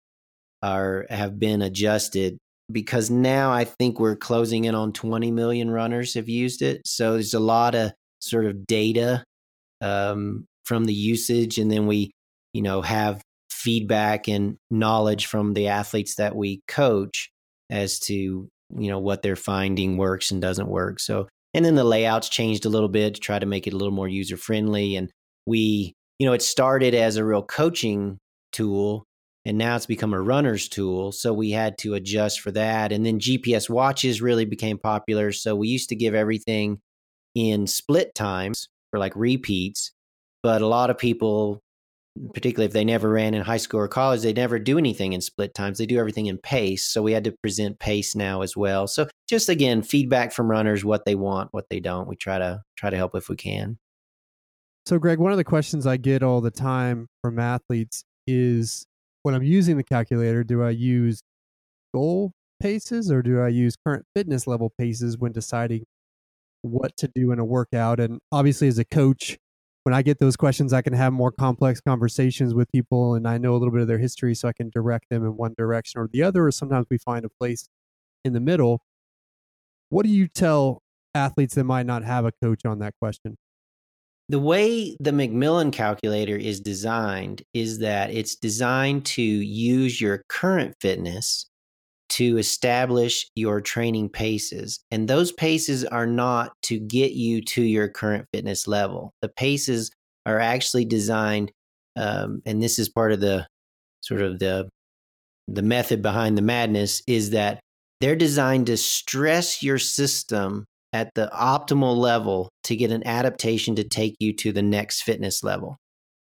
are have been adjusted because now I think we're closing in on 20 million runners have used it. So there's a lot of sort of data um, from the usage, and then we, you know, have feedback and knowledge from the athletes that we coach as to you know what they're finding works and doesn't work. So and then the layouts changed a little bit to try to make it a little more user friendly, and we you know, it started as a real coaching tool and now it's become a runner's tool. So we had to adjust for that. And then GPS watches really became popular. So we used to give everything in split times for like repeats. But a lot of people, particularly if they never ran in high school or college, they never do anything in split times. They do everything in pace. So we had to present pace now as well. So just again, feedback from runners, what they want, what they don't. We try to try to help if we can. So, Greg, one of the questions I get all the time from athletes is when I'm using the calculator, do I use goal paces or do I use current fitness level paces when deciding what to do in a workout? And obviously, as a coach, when I get those questions, I can have more complex conversations with people and I know a little bit of their history so I can direct them in one direction or the other. Or sometimes we find a place in the middle. What do you tell athletes that might not have a coach on that question? the way the McMillan calculator is designed is that it's designed to use your current fitness to establish your training paces. And those paces are not to get you to your current fitness level. The paces are actually designed, um, and this is part of the sort of the the method behind the madness is that they're designed to stress your system at the optimal level to get an adaptation to take you to the next fitness level.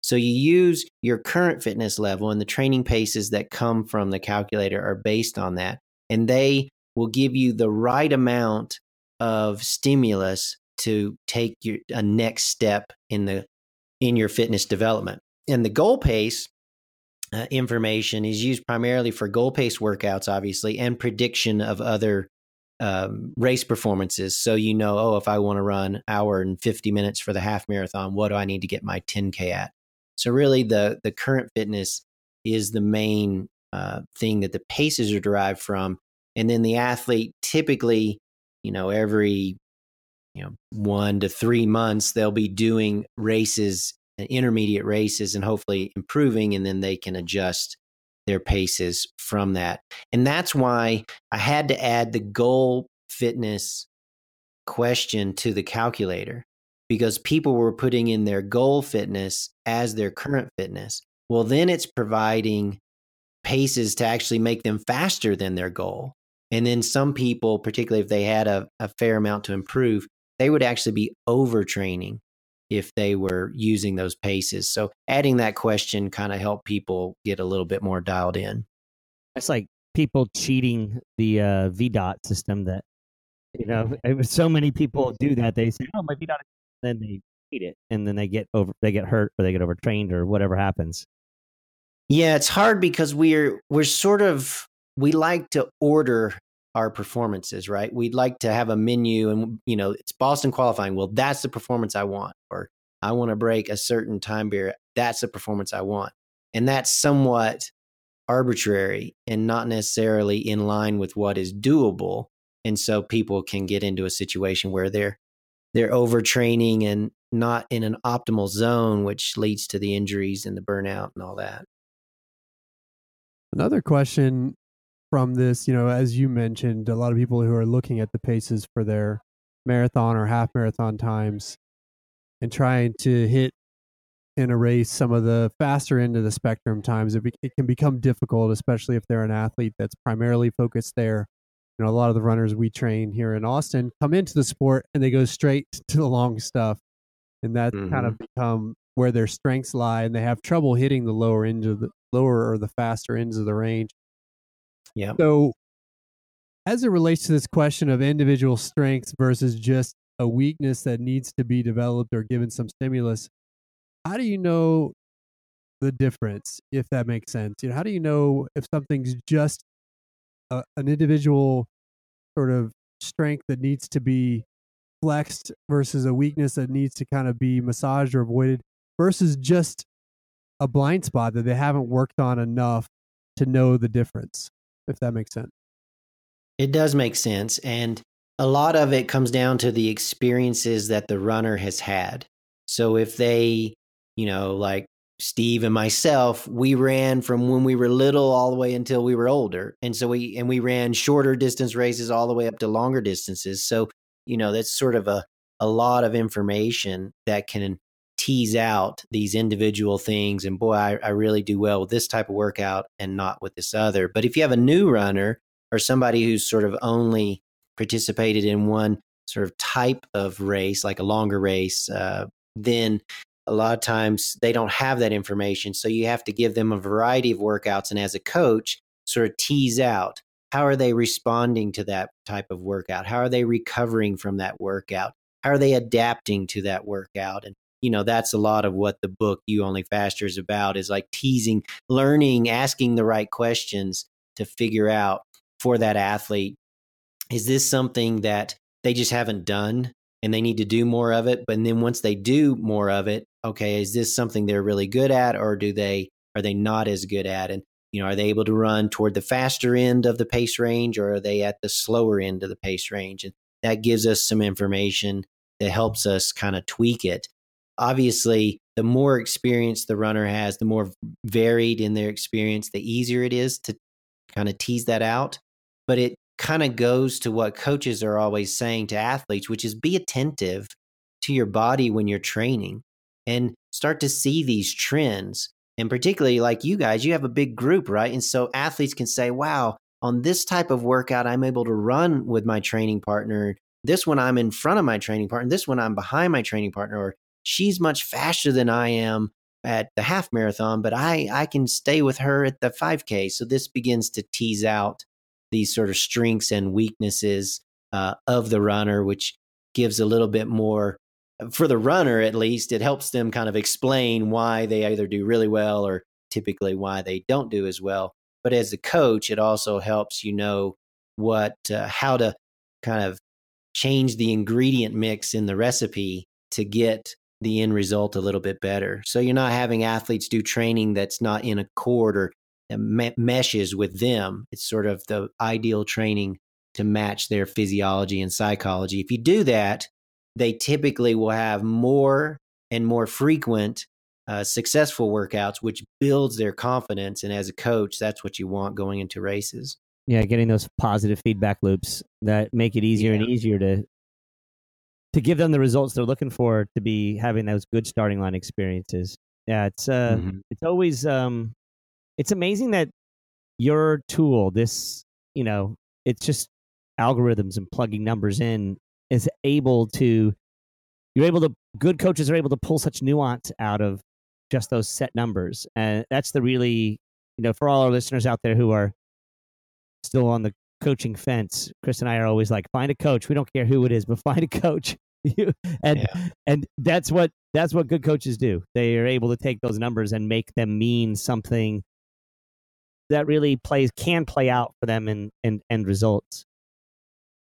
So you use your current fitness level, and the training paces that come from the calculator are based on that. And they will give you the right amount of stimulus to take your a next step in the in your fitness development. And the goal pace uh, information is used primarily for goal pace workouts, obviously, and prediction of other um, race performances. So you know, oh, if I want to run hour and 50 minutes for the half marathon, what do I need to get my 10K at? So really the, the current fitness is the main uh, thing that the paces are derived from. And then the athlete typically, you know, every, you know, one to three months, they'll be doing races, intermediate races and hopefully improving. And then they can adjust their paces from that. And that's why I had to add the goal fitness question to the calculator because people were putting in their goal fitness as their current fitness. Well, then it's providing paces to actually make them faster than their goal. And then some people, particularly if they had a, a fair amount to improve, they would actually be overtraining if they were using those paces. So adding that question kind of helped people get a little bit more dialed in. It's like people cheating the uh, VDOT system that you know (laughs) so many people do that they say oh my VDOT then they cheat it and then they get over they get hurt or they get overtrained or whatever happens. Yeah, it's hard because we're we're sort of we like to order our performances, right? We'd like to have a menu and you know, it's Boston qualifying. Well, that's the performance I want or I want to break a certain time barrier. That's the performance I want. And that's somewhat arbitrary and not necessarily in line with what is doable. And so people can get into a situation where they're they're overtraining and not in an optimal zone, which leads to the injuries and the burnout and all that. Another question from this, you know, as you mentioned, a lot of people who are looking at the paces for their marathon or half marathon times and trying to hit in a race some of the faster end of the spectrum times, it, be, it can become difficult, especially if they're an athlete that's primarily focused there. You know, a lot of the runners we train here in Austin come into the sport and they go straight (laughs) to the long stuff. And that's mm-hmm. kind of mm-hmm. become where their strengths lie and they have trouble hitting the lower end of the lower or the faster ends of the range. Yeah. So as it relates to this question of individual strengths versus just a weakness that needs to be developed or given some stimulus, how do you know the difference if that makes sense? You know, how do you know if something's just a, an individual sort of strength that needs to be flexed versus a weakness that needs to kind of be massaged or avoided versus just a blind spot that they haven't worked on enough to know the difference, if that makes sense. It does make sense. And a lot of it comes down to the experiences that the runner has had. So if they, you know, like Steve and myself, we ran from when we were little all the way until we were older. And so we and we ran shorter distance races all the way up to longer distances. So, you know, that's sort of a a lot of information that can tease out these individual things and boy I, I, really do well with this type of workout and not with this other but if you have a new runner or somebody who's sort of only participated in one sort of type of race like a longer race uh, then a lot of times they don't have that information so you have to give them a variety of workouts and as a coach sort of tease out how are they responding to that type of workout? How are they recovering from that workout? How are they adapting to that workout? And you know that's a lot of what the book you only faster is about is like teasing learning asking the right questions to figure out for that athlete is this something that they just haven't done and they need to do more of it but then once they do more of it okay is this something they're really good at or do they are they not as good at? And you know are they able to run toward the faster end of the pace range or are they at the slower end of the pace range? And that gives us some information that helps us kind of tweak it. Obviously the more experience the runner has the more varied in their experience the easier it is to kind of tease that out but it kind of goes to what coaches are always saying to athletes which is be attentive to your body when you're training and start to see these trends. And particularly like you guys you have a big group right? And so athletes can say wow on this type of workout i'm able to run with my training partner. This one i'm in front of my training partner. This one i'm behind my training partner or she's much faster than I am at the half marathon, but I, I can stay with her at the 5K. So this begins to tease out these sort of strengths and weaknesses uh, of the runner, which gives a little bit more for the runner at least. It helps them kind of explain why they either do really well or typically why they don't do as well. But as a coach, it also helps you know what uh, how to kind of change the ingredient mix in the recipe to get the end result a little bit better. So you're not having athletes do training that's not in accord or me- meshes with them. It's sort of the ideal training to match their physiology and psychology. If you do that, they typically will have more and more frequent uh, successful workouts, which builds their confidence. And as a coach, that's what you want going into races. Yeah, getting those positive feedback loops that make it easier yeah. and easier to to give them the results they're looking for to be having those good starting line experiences. Yeah, it's uh mm-hmm. it's always um it's amazing that your tool, this, you know, it's just algorithms and plugging numbers in is able to you're able to good coaches are able to pull such nuance out of just those set numbers, and that's the really you know for all our listeners out there who are still on the coaching fence. Chris and I are always like, find a coach. We don't care who it is, but (laughs) find a coach. (laughs) and yeah. and that's what that's what good coaches do. They are able to take those numbers and make them mean something that really plays can play out for them in in end results.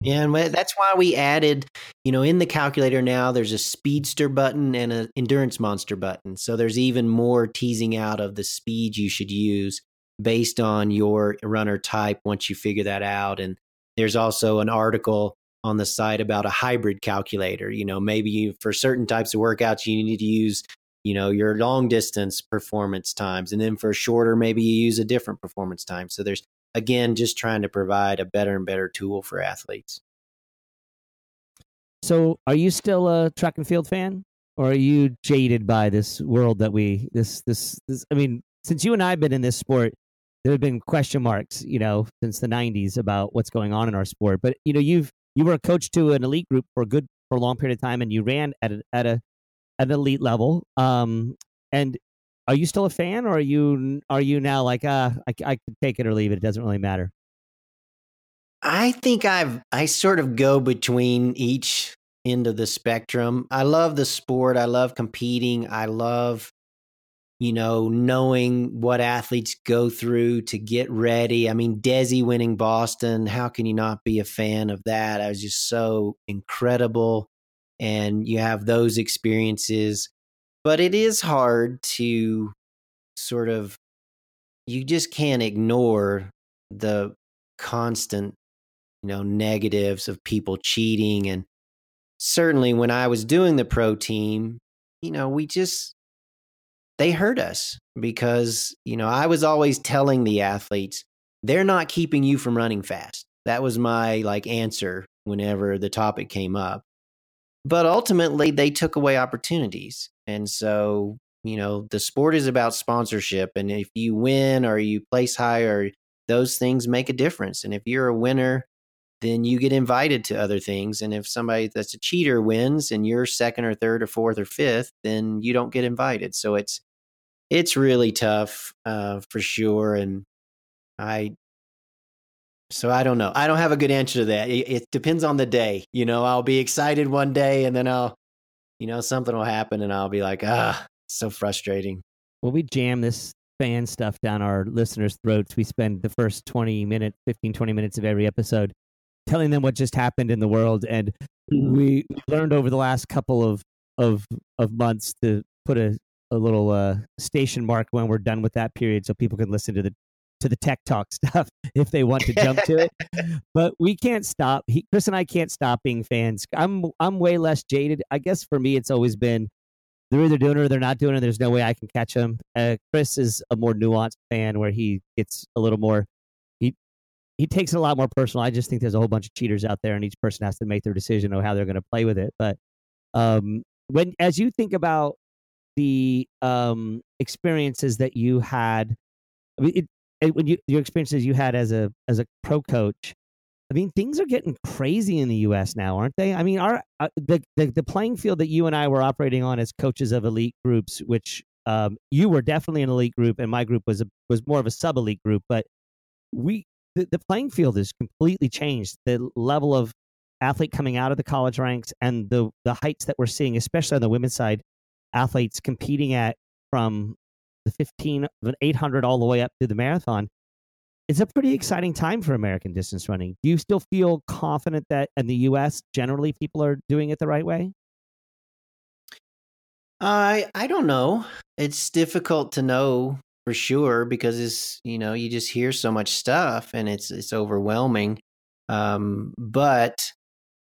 Yeah, and that's why we added, you know, in the calculator now there's a speedster button and an endurance monster button. So there's even more teasing out of the speed you should use based on your runner type once you figure that out. And there's also an article on the site about a hybrid calculator. You know, maybe you, for certain types of workouts, you need to use, you know, your long distance performance times. And then for shorter, maybe you use a different performance time. So there's, again, just trying to provide a better and better tool for athletes. So are you still a track and field fan? Or are you jaded by this world that we this this this I mean, since you and I have been in this sport, there have been question marks, you know, since the '90s about what's going on in our sport. But you know, you've you were a coach to an elite group for a good for a long period of time, and you ran at a, at a at elite level. Um, and are you still a fan, or are you are you now like, uh, I, I could take it or leave it. It doesn't really matter. I think I've I sort of go between each end of the spectrum. I love the sport. I love competing. I love you know, knowing what athletes go through to get ready. I mean, Desi winning Boston, how can you not be a fan of that? I was just so incredible. And you have those experiences. But it is hard to sort of, you just can't ignore the constant, you know, negatives of people cheating. And certainly when I was doing the pro team, you know, we just, they hurt us because, you know, I was always telling the athletes, they're not keeping you from running fast. That was my like answer whenever the topic came up. But ultimately, they took away opportunities. And so, you know, the sport is about sponsorship. And if you win or you place higher, those things make a difference. And if you're a winner, then you get invited to other things. And if somebody that's a cheater wins and you're second or third or fourth or fifth, then you don't get invited. So it's it's really tough uh, for sure. And I, so I don't know. I don't have a good answer to that. It, it, depends on the day. You know, I'll be excited one day and then I'll, you know, something will happen and I'll be like, ah, so frustrating. Well, we jam this fan stuff down our listeners' throats. We spend the first 20 minutes, 15, 20 minutes of every episode telling them what just happened in the world. And we learned over the last couple of, of, of months to put a a little uh, station mark when we're done with that period, so people can listen to the to the tech talk (laughs) stuff if they want to jump to it. (laughs) But we can't stop. He, Chris and I can't stop being fans. I'm I'm way less jaded. I guess for me, it's always been they're either doing it or they're not doing it. There's no way I can catch them. Uh, Chris is a more nuanced fan where he gets a little more. He he takes it a lot more personal. I just think there's a whole bunch of cheaters out there, and each person has to make their decision on how they're going to play with it. But um, when as you think about the um, experiences that you had. I mean, it, it, when you your experiences you had as a as a pro coach. I mean, things are getting crazy in the U.S. now, aren't they? I mean, our uh, the, the, the playing field that you and I were operating on as coaches of elite groups, which um, you were definitely an elite group, and my group was a, was more of a sub elite group, but we the, the playing field has completely changed. The level of athlete coming out of the college ranks and the the heights that we're seeing, especially on the women's side, athletes competing at from the 15 of 800 all the way up to the marathon it's a pretty exciting time for american distance running. Do you still feel confident that in the us generally people are doing it the right way? I i don't know. It's difficult to know for sure because it's you know you just hear so much stuff and it's it's overwhelming. Um but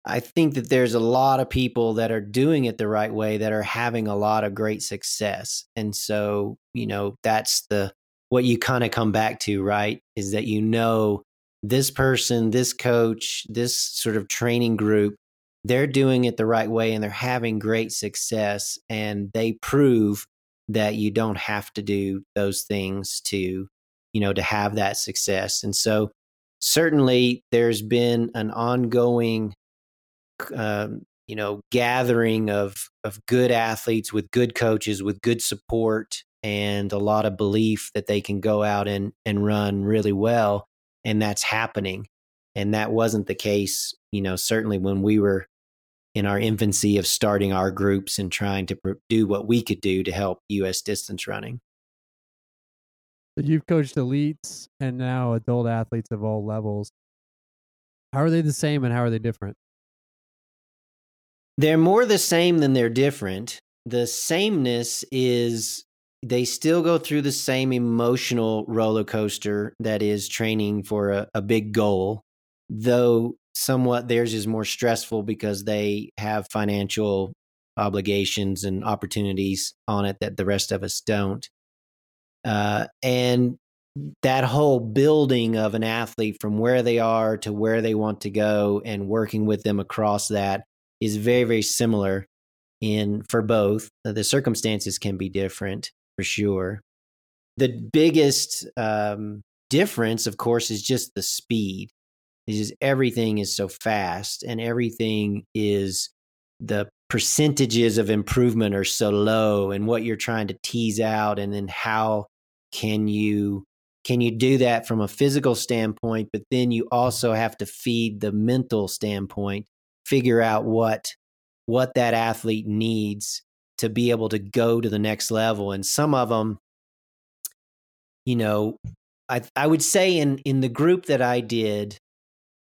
I think that there's a lot of people that are doing it the right way that are having a lot of great success. And so, you know, that's the what you kind of come back to, right? Is that you know this person, this coach, this sort of training group, they're doing it the right way and they're having great success and they prove that you don't have to do those things to, you know, to have that success. And so certainly there's been an ongoing um, you know gathering of of good athletes with good coaches with good support and a lot of belief that they can go out and and run really well and that's happening. And that wasn't the case you know certainly when we were in our infancy of starting our groups and trying to do what we could do to help US distance running. You've coached elites and now adult athletes of all levels. How are they the same and how are they different they're more the same than they're different. The sameness is they still go through the same emotional roller coaster that is training for a, a big goal, though somewhat theirs is more stressful because they have financial obligations and opportunities on it that the rest of us don't. Uh, and that whole building of an athlete from where they are to where they want to go and working with them across that is very very similar in for both. The circumstances can be different for sure. The biggest um, difference, of course, is just the speed. Is just everything is so fast, and everything is the percentages of improvement are so low, and what you're trying to tease out, and then how can you can you do that from a physical standpoint, but then you also have to feed the mental standpoint figure out what what that athlete needs to be able to go to the next level and some of them you know i i would say in in the group that i did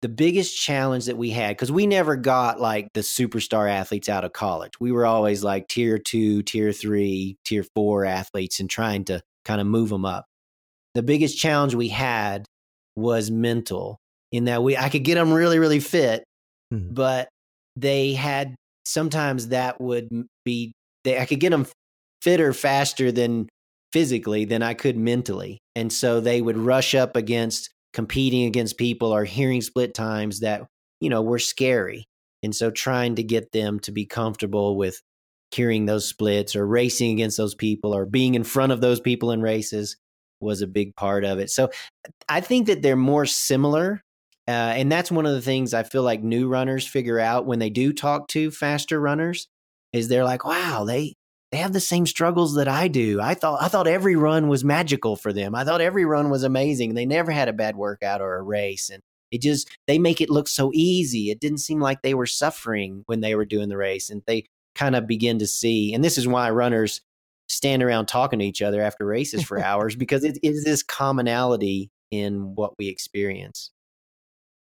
the biggest challenge that we had because we never got like the superstar athletes out of college we were always like tier 2 tier 3 tier 4 athletes and trying to kind of move them up the biggest challenge we had was mental in that we i could get them really really fit mm-hmm. but they had sometimes that would be they, I could get them fitter faster than physically than I could mentally. And so they would rush up against competing against people or hearing split times that, you know, were scary. And so trying to get them to be comfortable with hearing those splits or racing against those people or being in front of those people in races was a big part of it. So I think that they're more similar uh, and that's one of the things I feel like new runners figure out when they do talk to faster runners is they're like, wow, they they have the same struggles that I do. I thought I thought every run was magical for them. I thought every run was amazing. They never had a bad workout or a race and it just they make it look so easy. It didn't seem like they were suffering when they were doing the race and they kind of begin to see and this is why runners stand around talking to each other after races for (laughs) hours because it is this commonality in what we experience.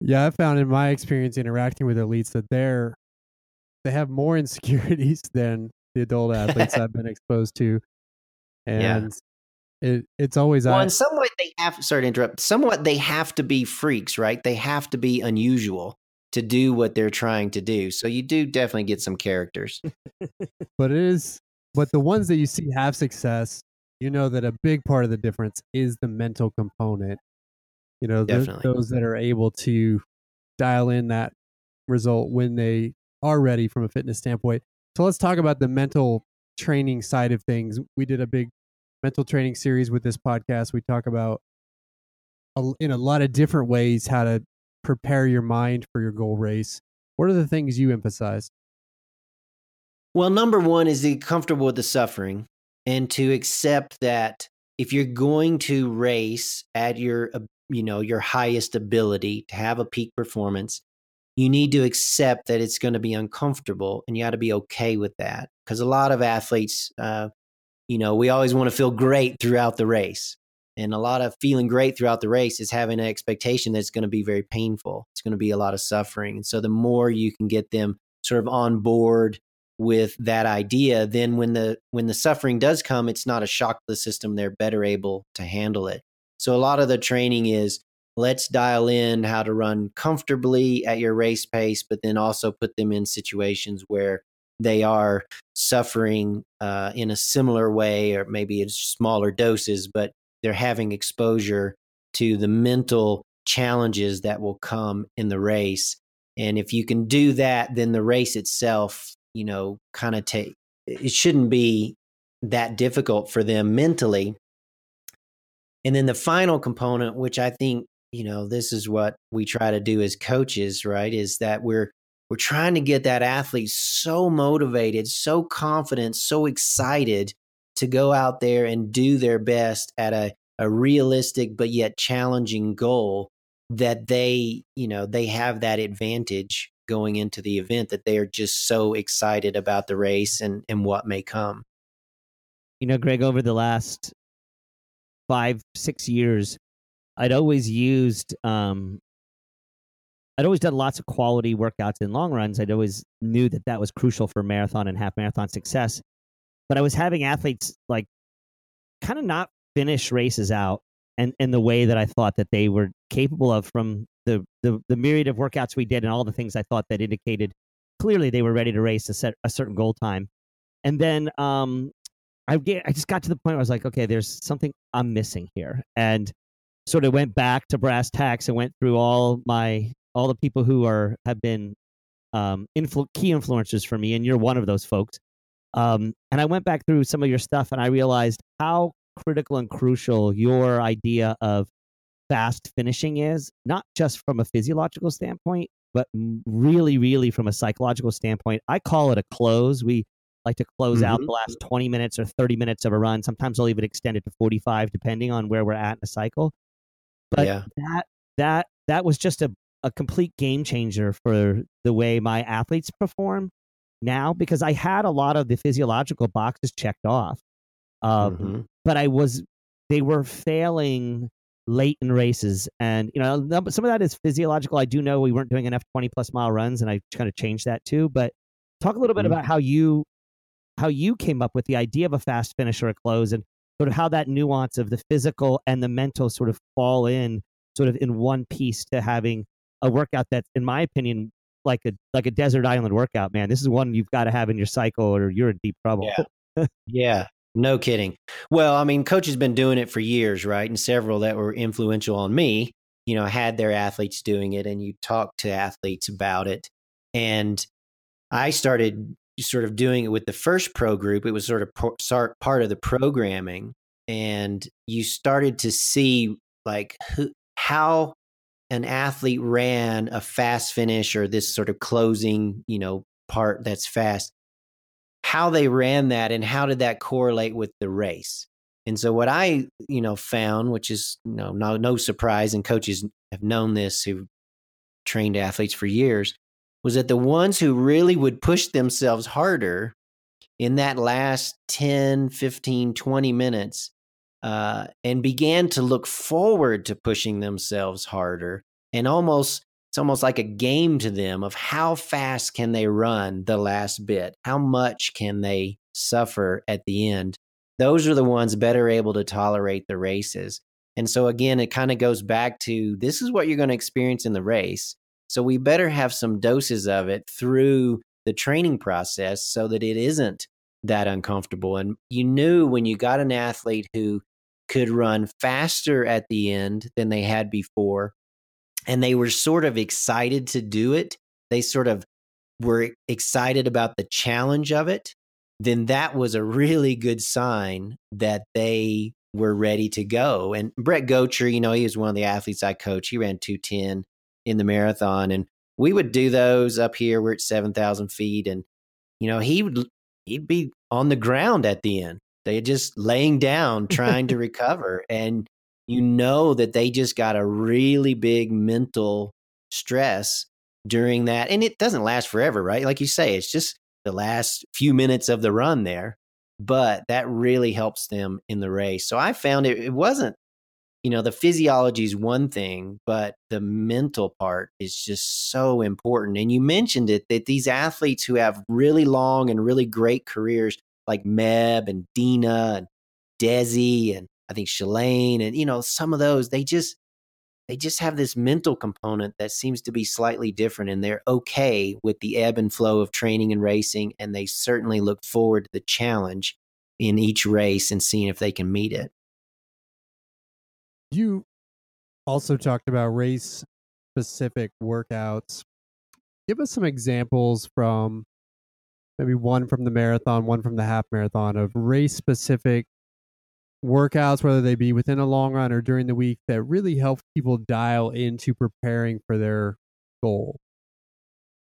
Yeah, I found in my experience interacting with elites that they're they have more (laughs) insecurities than the adult athletes I've been (laughs) exposed to, and yeah. it it's always well. I, in somewhat, they have. Sorry to interrupt. Somewhat, they have to be freaks, right? They have to be unusual to do what they're trying to do. So you do definitely get some characters. (laughs) but it is, but the ones that you see have success, you know that a big part of the difference is the mental component you know the, those that are able to dial in that result when they are ready from a fitness standpoint. So let's talk about the mental training side of things. We did a big mental training series with this podcast. We talk about a, in a lot of different ways how to prepare your mind for your goal race. What are the things you emphasize? Well number one is to be comfortable with the suffering and to accept that if you're going to race at your you know your highest ability to have a peak performance you need to accept that it's going to be uncomfortable and you got to be okay with that because a lot of athletes uh, you know we always want to feel great throughout the race and a lot of feeling great throughout the race is having an expectation that it's going to be very painful it's going to be a lot of suffering and so the more you can get them sort of on board with that idea then when the when the suffering does come it's not a shock to the system they're better able to handle it so a lot of the training is let's dial in how to run comfortably at your race pace, but then also put them in situations where they are suffering uh, in a similar way, or maybe it's smaller doses, but they're having exposure to the mental challenges that will come in the race. And if you can do that, then the race itself, you know, kind of take it shouldn't be that difficult for them mentally and then the final component, which I think, you know, this is what we try to do as coaches, right? Is that we're we're trying to get that athlete so motivated, so confident, so excited to go out there and do their best at a, a realistic but yet challenging goal that they, you know, they have that advantage going into the event that they are just so excited about the race and, and what may come. You know, Greg, over the last five, six years, I'd always used um, I'd always done lots of quality workouts in long runs. I'd always knew that that was crucial for marathon and half marathon success. But I was having athletes like kind of not finish races out and in the way that I thought that they were capable of from the, the the myriad of workouts we did and all the things I thought that indicated clearly they were ready to race a set a certain goal time. And then um I get I just got to the point where I was like, okay, there's something I'm missing here. And sort of went back to brass tacks and went through all my all the people who are have been um, influ- key influencers for me, and you're one of those folks. Um, and I went back through some of your stuff, and I realized how critical and crucial your idea of fast finishing is, not just from a physiological standpoint, but really, really from a psychological standpoint. I call it a close. We like to close mm-hmm. out the last 20 minutes or 30 minutes of a run. Sometimes I'll even extend it to 45, depending on where we're at in a cycle. But yeah. that that that was just a a complete game changer for the way my athletes perform now because I had a lot of the physiological boxes checked off. Um, mm-hmm. But I was, they were failing late in races. And, you know, some of that is physiological. I do know we weren't doing enough 20 plus mile runs and I kind of changed that too. But talk a little bit mm-hmm. about how you, how you came up with the idea of a fast finish or a close and sort of how that nuance of the physical and the mental sort of fall in sort of in one piece to having a workout that's, in my opinion, like a like a desert island workout. Man, this is one you've got to have in your cycle, or you're in deep trouble. Yeah, (laughs) yeah, no kidding. Well, I mean, coach has been doing it for years, right? And several that were influential on me, you know, had their athletes doing it, and you talk to athletes about it. And I started sort of doing it with the first pro group. It was sort of part of the programming, and you started to see like who, how an athlete ran a fast finish or this sort of closing, you know, part that's fast, how they ran that and how did that correlate with the race? And so what I, you know, found, which is you know, no no surprise, and coaches have known this who've trained athletes for years, was that the ones who really would push themselves harder in that last 10, 15, 20 minutes uh, and began to look forward to pushing themselves harder and almost it's almost like a game to them of how fast can they run the last bit? How much can they suffer at the end? Those are the ones better able to tolerate the races. And so again it kind of goes back to this is what you're going to experience in the race so we better have some doses of it through the training process so that it isn't that uncomfortable and you knew when you got an athlete who could run faster at the end than they had before. And they were sort of excited to do it. They sort of were excited about the challenge of it. Then that was a really good sign that they were ready to go. And Brett Gotcher, you know, he was one of the athletes I coach. He ran 210 in the marathon. And we would do those up here. We're at 7,000 feet. And, you know, he would, he'd be on the ground at the end they're just laying down, trying to (laughs) recover. And you know that they just got a really big mental stress during that. And it doesn't last forever, right? Like you say, it's just the last few minutes of the run there. But that really helps them in the race. So I found it, it wasn't, you know, the physiology is one thing, but the mental part is just so important. And you mentioned it that these athletes who have really long and really great careers like Meb and Dina and Desi and I think Shalane and you know some of those they just they just have this mental component that seems to be slightly different and they're okay with the ebb and flow of training and racing and they certainly look forward to the challenge in each race and seeing if they can meet it. You also talked about race specific workouts. Give us some examples from maybe one from the marathon, one from the half marathon of race specific workouts, whether they be within a long run or during the week, that really help people dial into preparing for their goal?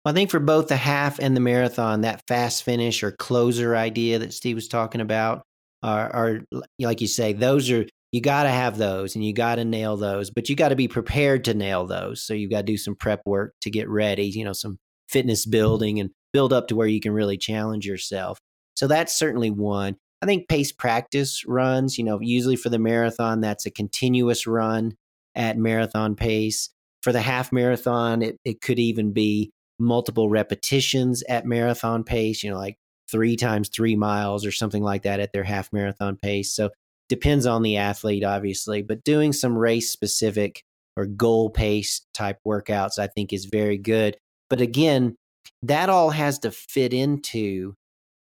I think for both the half and the marathon, that fast finish or closer idea that Steve was talking about are, are like you say, those are you got to have those and you got to nail those, but you got to be prepared to nail those. So you got to do some prep work to get ready, you know, some fitness mm-hmm. building and build up to where you can really challenge yourself. So that's certainly one. I think pace practice runs, you know, usually for the marathon, that's a continuous run at marathon pace. For the half marathon, it, it could even be multiple repetitions at marathon pace, you know, like three times three miles or something like that at their half marathon pace. So depends on the athlete, obviously, but doing some race specific or goal pace type workouts, I think is very good. But again, that all has to fit into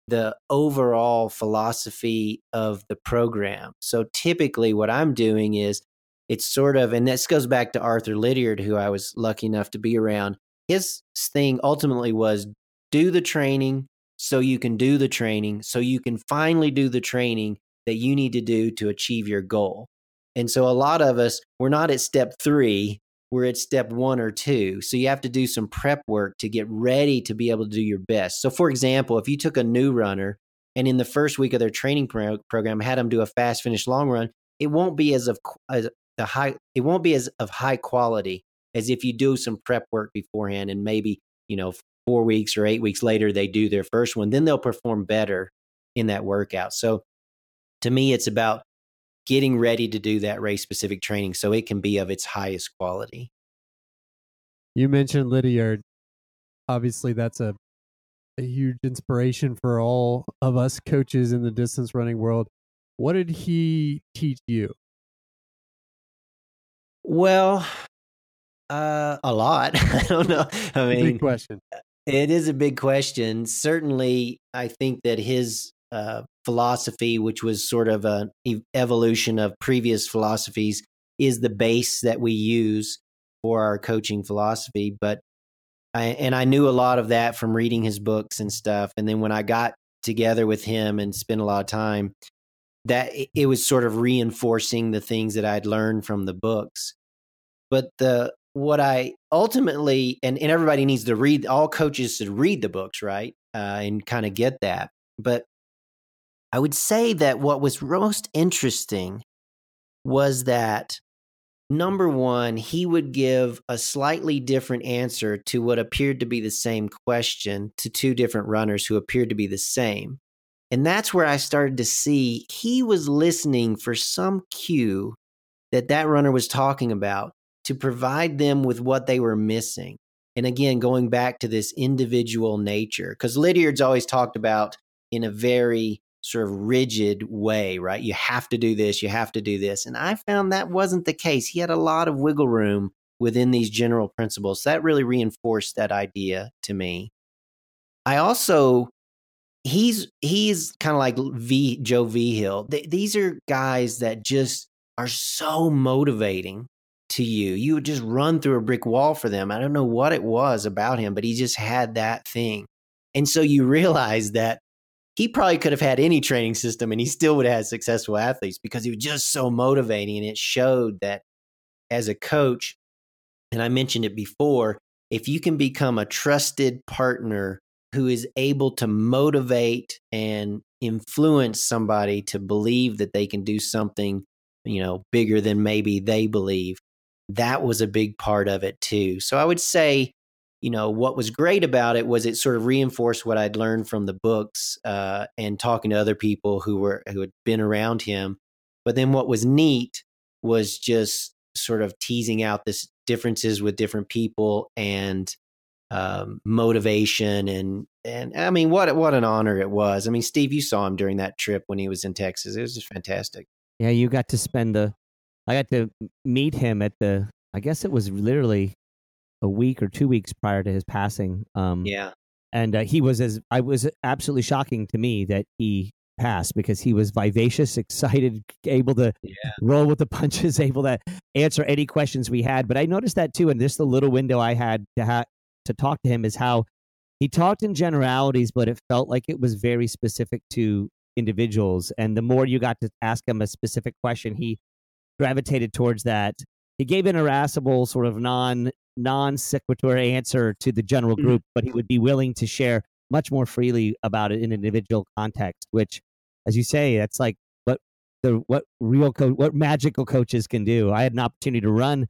the overall philosophy of the program. So typically, what I'm doing is it's sort of, and this goes back to Arthur Lydiard, who I was lucky enough to be around. His thing ultimately was do the training so you can do the training, so you can finally do the training that you need to do to achieve your goal. And so a lot of us, we're not at step three, we're at step one or two. So you have to do some prep work to get ready to be able to do your best. So, for example, if you took a new runner and in the first week of their training pro- program had them do a fast finish long run, it won't be as of as the high. It won't be as of high quality as if you do some prep work beforehand and maybe you know four weeks or eight weeks later they do their first one. Then they'll perform better in that workout. So, to me, it's about getting ready to do that race specific training so it can be of its highest quality. You mentioned Lydiard. Obviously, that's a a huge inspiration for all of us coaches in the distance running world. What did he teach you? Well, uh, a lot. (laughs) I don't know. I mean, big question. It is a big question. Certainly, I think that his uh, philosophy, which was sort of an evolution of previous philosophies, is the base that we use for our coaching philosophy. But I, and I knew a lot of that from reading his books and stuff. And then when I got together with him and spent a lot of time, that it was sort of reinforcing the things that I'd learned from the books. But the what I ultimately and, and everybody needs to read all coaches should read the books, right? Uh, and kind of get that. But I would say that what was most interesting was that number one, he would give a slightly different answer to what appeared to be the same question to two different runners who appeared to be the same. And that's where I started to see he was listening for some cue that that runner was talking about to provide them with what they were missing. And again, going back to this individual nature, because Lydiard's always talked about in a very sort of rigid way, right? You have to do this, you have to do this. And I found that wasn't the case. He had a lot of wiggle room within these general principles. That really reinforced that idea to me. I also he's he's kind of like V Joe Vigil. Th- these are guys that just are so motivating to you. You would just run through a brick wall for them. I don't know what it was about him, but he just had that thing. And so you (laughs) realize that he probably could have had any training system and he still would have had successful athletes because he was just so motivating. And it showed that as a coach, and I mentioned it before, if you can become a trusted partner who is able to motivate and influence somebody to believe that they can do something, you know, bigger than maybe they believe, that was a big part of it too. So I would say you know what was great about it was it sort of reinforced what I'd learned from the books uh, and talking to other people who were who had been around him. But then what was neat was just sort of teasing out this differences with different people and um, motivation and and I mean what what an honor it was. I mean, Steve, you saw him during that trip when he was in Texas. It was just fantastic. Yeah, you got to spend the. I got to meet him at the. I guess it was literally a week or two weeks prior to his passing. Um, yeah, and uh, he was as I was absolutely shocking to me that he passed because he was vivacious, excited, able to yeah. roll with the (laughs) punches, able to answer any questions we had. But I noticed that too, and this the little window I had to ha- to talk to him is how he talked in generalities, but it felt like it was very specific to individuals. And the more you got to ask him a specific question, he gravitated towards that. He gave an irascible, sort of non non sequitur answer to the general Mm. group, but he would be willing to share much more freely about it in an individual context. Which, as you say, that's like what the what real co- what magical coaches can do. I had an opportunity to run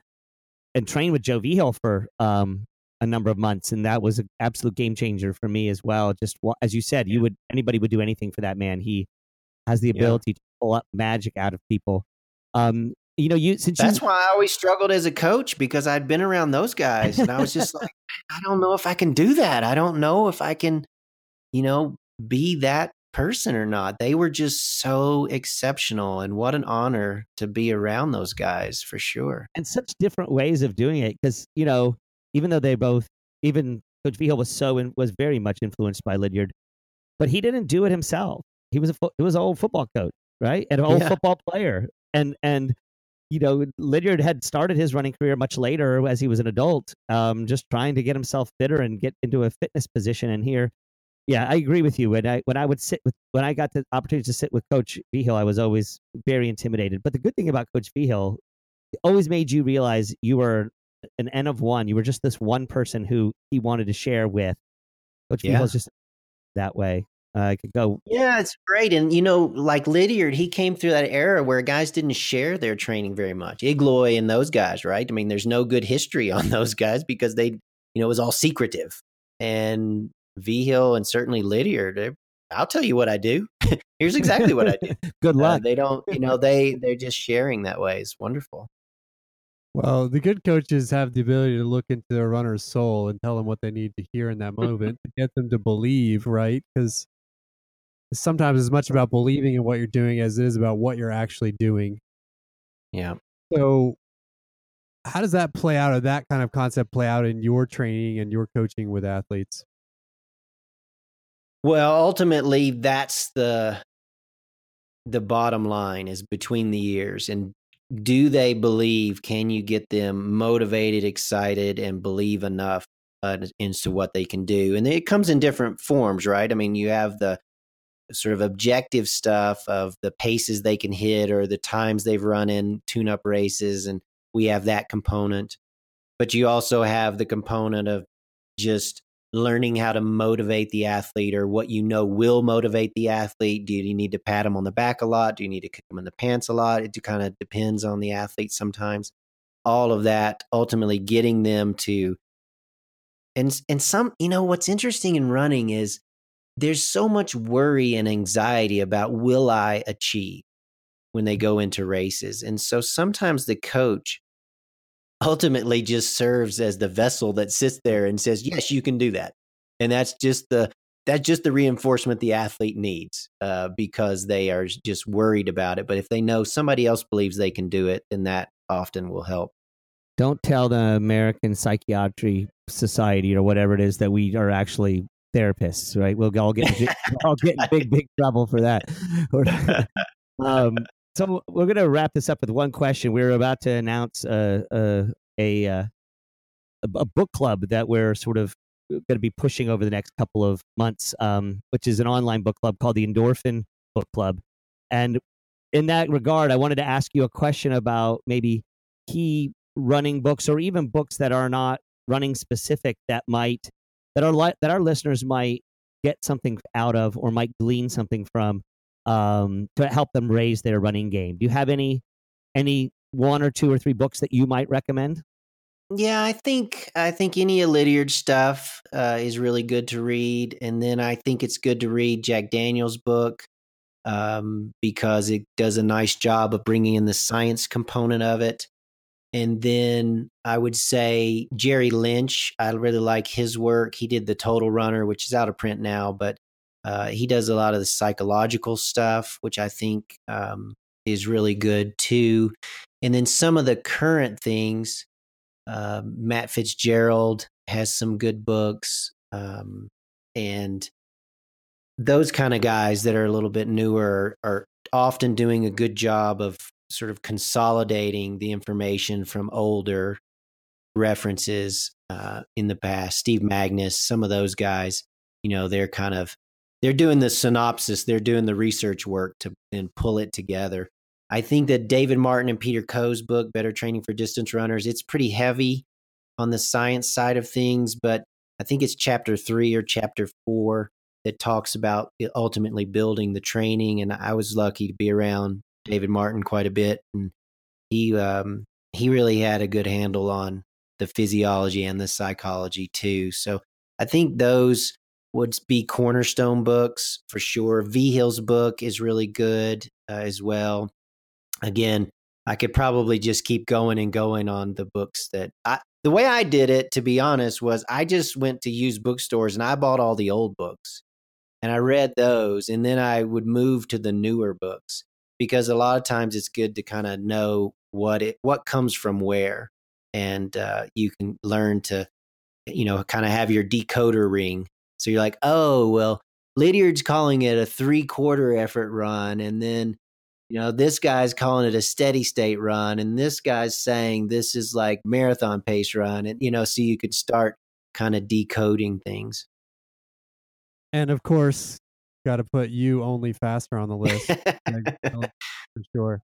and train with Joe Vigil for um, a number of months, and that was an absolute game changer for me as well. Just as you said, you would anybody would do anything for that man. He has the Yeah. ability to pull up magic out of people. Um, you know, you since That's you why I always struggled as a coach because I'd been around those guys and I was just like, I don't know if I can do that. I don't know if I can, you know, be that person or not. They were just so exceptional and what an honor to be around those guys for sure. and such different ways of doing it because you know even though they both even coach Vigil was so in, was very much influenced by lydiard but he didn't do it himself he was a fo- he was an old football coach right and an old Yeah. football player and and you know lydiard had started his running career much later as he was an adult um just trying to get himself fitter and get into a fitness position and here yeah, I agree with you. When I when I would sit with when I got the opportunity to sit with Coach Vigil, I was always very intimidated. But the good thing about Coach Vigil, always made you realize you were an N of one. You were just this one person who he wanted to share with. Coach Yeah. Vigil's just that way. Uh, I could go. Yeah, it's great. And, you know, like Lydiard, he came through that era where guys didn't share their training very much. Igloi and those guys, right? I mean, there's no good history on (laughs) those guys because they, you know, it was all secretive. And Vigil and certainly Lydiard, I'll tell you what I do. (laughs) Here's exactly what I do. (laughs) Good Uh, luck. they don't, you know, they they're just sharing that way. It's wonderful. Well, the good coaches have the ability to look into their runner's soul and tell them what they need to hear in that moment to get them to believe, right? Because sometimes as much about believing in what you're doing as it is about what you're actually doing. Yeah. So, how does that play out, or that kind of concept play out in your training and your coaching with athletes? Well, ultimately, that's the the bottom line is between the years and do they believe can you get them motivated excited and believe enough uh, into what they can do and it comes in different forms right i mean you have the sort of objective stuff of the paces they can hit or the times they've run in tune up races and we have that component but you also have the component of just learning how to motivate the athlete or what you know will motivate the athlete. Do you need to pat them on the back a lot? Do you need to kick them in the pants a lot? It kind of depends on the athlete sometimes. All of that ultimately getting them to and and some you know what's interesting in running is there's so much worry and anxiety about will I achieve when they go into races. And so sometimes the coach ultimately just serves as the vessel that sits there and says, "Yes, you can do that," and that's just the that's just the reinforcement the athlete needs uh, because they are just worried about it. But if they know somebody else believes they can do it, then that often will help. Don't tell the American Psychiatry Society or whatever it is that we are actually therapists, right? We'll all get (laughs) all get in big big trouble for that. (laughs) um, so we're going to wrap this up with one question. We're about to announce uh, uh, a, uh, a a book club that we're sort of going to be pushing over the next couple of months, um, which is an online book club called the Endorphin Book Club. And in that regard, I wanted to ask you a question about maybe key running books or even books that are not running specific that might that our li- that our listeners might get something out of or might glean something from um, to help them raise their running game. Do you have any any one or two or three books that you might recommend? Yeah, I think I think any of Lydiard's stuff uh, is really good to read, and then I think it's good to read Jack Daniels' book um, because it does a nice job of bringing in the science component of it. And then I would say Jerry Lynch. I really like his work. He did the Total Runner, which is out of print now, but uh, he does a lot of the psychological stuff, which I think um, is really good too. And then some of the current things. Uh, Matt Fitzgerald has some good books, um, and those kind of guys that are a little bit newer are often doing a good job of sort of consolidating the information from older references uh, in the past. Steve Magness, some of those guys, you know, they're kind of they're doing the synopsis, they're doing the research work to and pull it together. I think that David Martin and Peter Coe's book, Better Training for Distance Runners, it's pretty heavy. on the science side of things, but I think it's chapter three or chapter four that talks about ultimately building the training. And I was lucky to be around David Martin quite a bit, and he um, he really had a good handle on the physiology and the psychology too. So I think those would be cornerstone books for sure. Vigil's book is really good uh, as well. Again, I could probably just keep going and going on the books that I, the way I did it, to be honest, was I just went to used bookstores and I bought all the old books and I read those, and then I would move to the newer books because a lot of times it's good to kind of know what it what comes from where, and uh, you can learn to, you know, kind of have your decoder ring. So you're like, oh well, Lydiard's calling it a three quarter effort run, and then you know this guy's calling it a steady state run and this guy's saying this is like marathon pace run and you know so you could start kind of decoding things and of course got to put you only faster on the list (laughs) for sure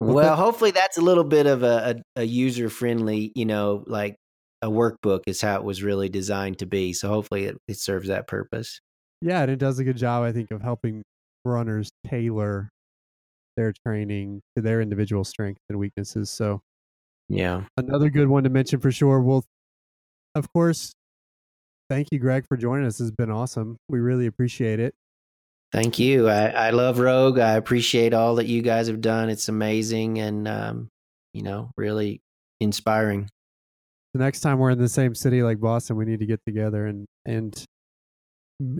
well hopefully that's a little bit of a, a, a user friendly you know like a workbook is how it was really designed to be so hopefully it, it serves that purpose yeah and it does a good job i think of helping runners tailor their training to their individual strengths and weaknesses. So, yeah, another good one to mention for sure. Well, of course, thank you, Greg, for joining us. Has been awesome. We really appreciate it. Thank you. I, I love Rogue. I appreciate all that you guys have done. It's amazing and, um, you know, really inspiring. The next time we're in the same city like Boston, we need to get together and and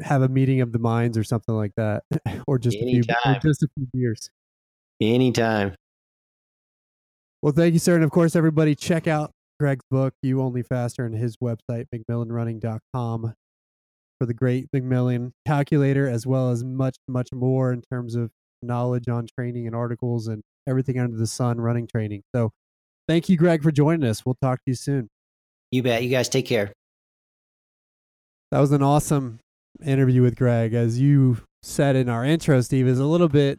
have a meeting of the minds or something like that, (laughs) or just Anytime. a few, just a few beers. Anytime. Well, thank you, sir. And of course, everybody check out Greg's book, You Only Faster, and his website, McMillanRunning.com, for the great McMillan calculator, as well as much, much more in terms of knowledge on training and articles and everything under the sun running training. So thank you, Greg, for joining us. We'll talk to you soon. You bet. You guys take care. That was an awesome interview with Greg. As you said in our intro, Steve, is a little bit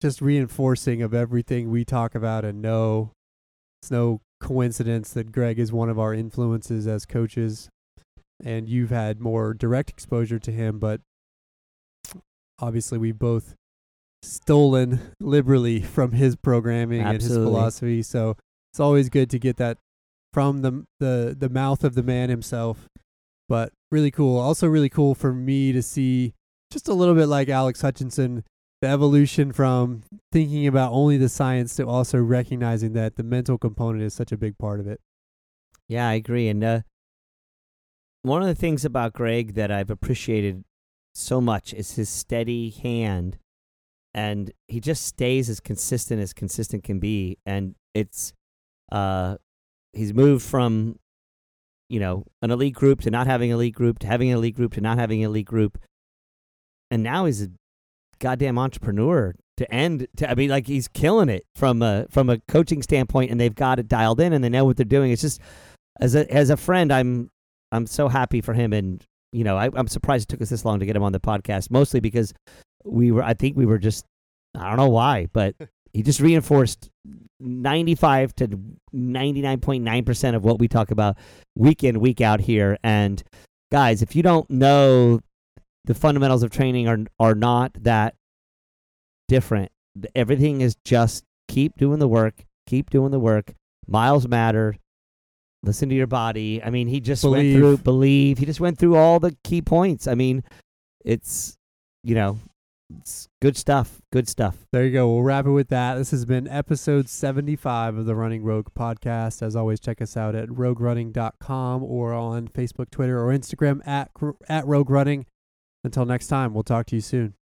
just reinforcing of everything we talk about and know. It's no coincidence that Greg is one of our influences as coaches, and you've had more direct exposure to him, but obviously we've both stolen (laughs) liberally from his programming Absolutely. and his philosophy. So it's always good to get that from the the the mouth of the man himself. But really cool. Also really cool for me to see just a little bit like Alex Hutchinson the evolution from thinking about only the science to also recognizing that the mental component is such a big part of it. Yeah, I agree. And uh, one of the things about Greg that I've appreciated so much is his steady hand. And he just stays as consistent as consistent can be. And it's, uh, he's moved from, you know, an elite group to not having an elite group to having an elite group to not having an elite group. And now he's a goddamn entrepreneur to end to, I mean like he's killing it from a from a coaching standpoint and they've got it dialed in and they know what they're doing. It's just as a as a friend I'm I'm so happy for him and you know, I, I'm surprised it took us this long to get him on the podcast, mostly because we were I think we were just I don't know why, but (laughs) he just reinforced 95 to 99.9% of what we talk about week in week out here and guys if you don't know the fundamentals of training are are not that different. Everything is just keep doing the work, keep doing the work. Miles matter. Listen to your body. I mean, he just believe. went through believe. He just went through all the key points. I mean, it's you know, it's good stuff. Good stuff. There you go. We'll wrap it with that. This has been episode 75 of the Running Rogue podcast. As always, check us out at roguerunning.com or on Facebook, Twitter, or Instagram at, at Rogue Running. Until next time, we'll talk to you soon.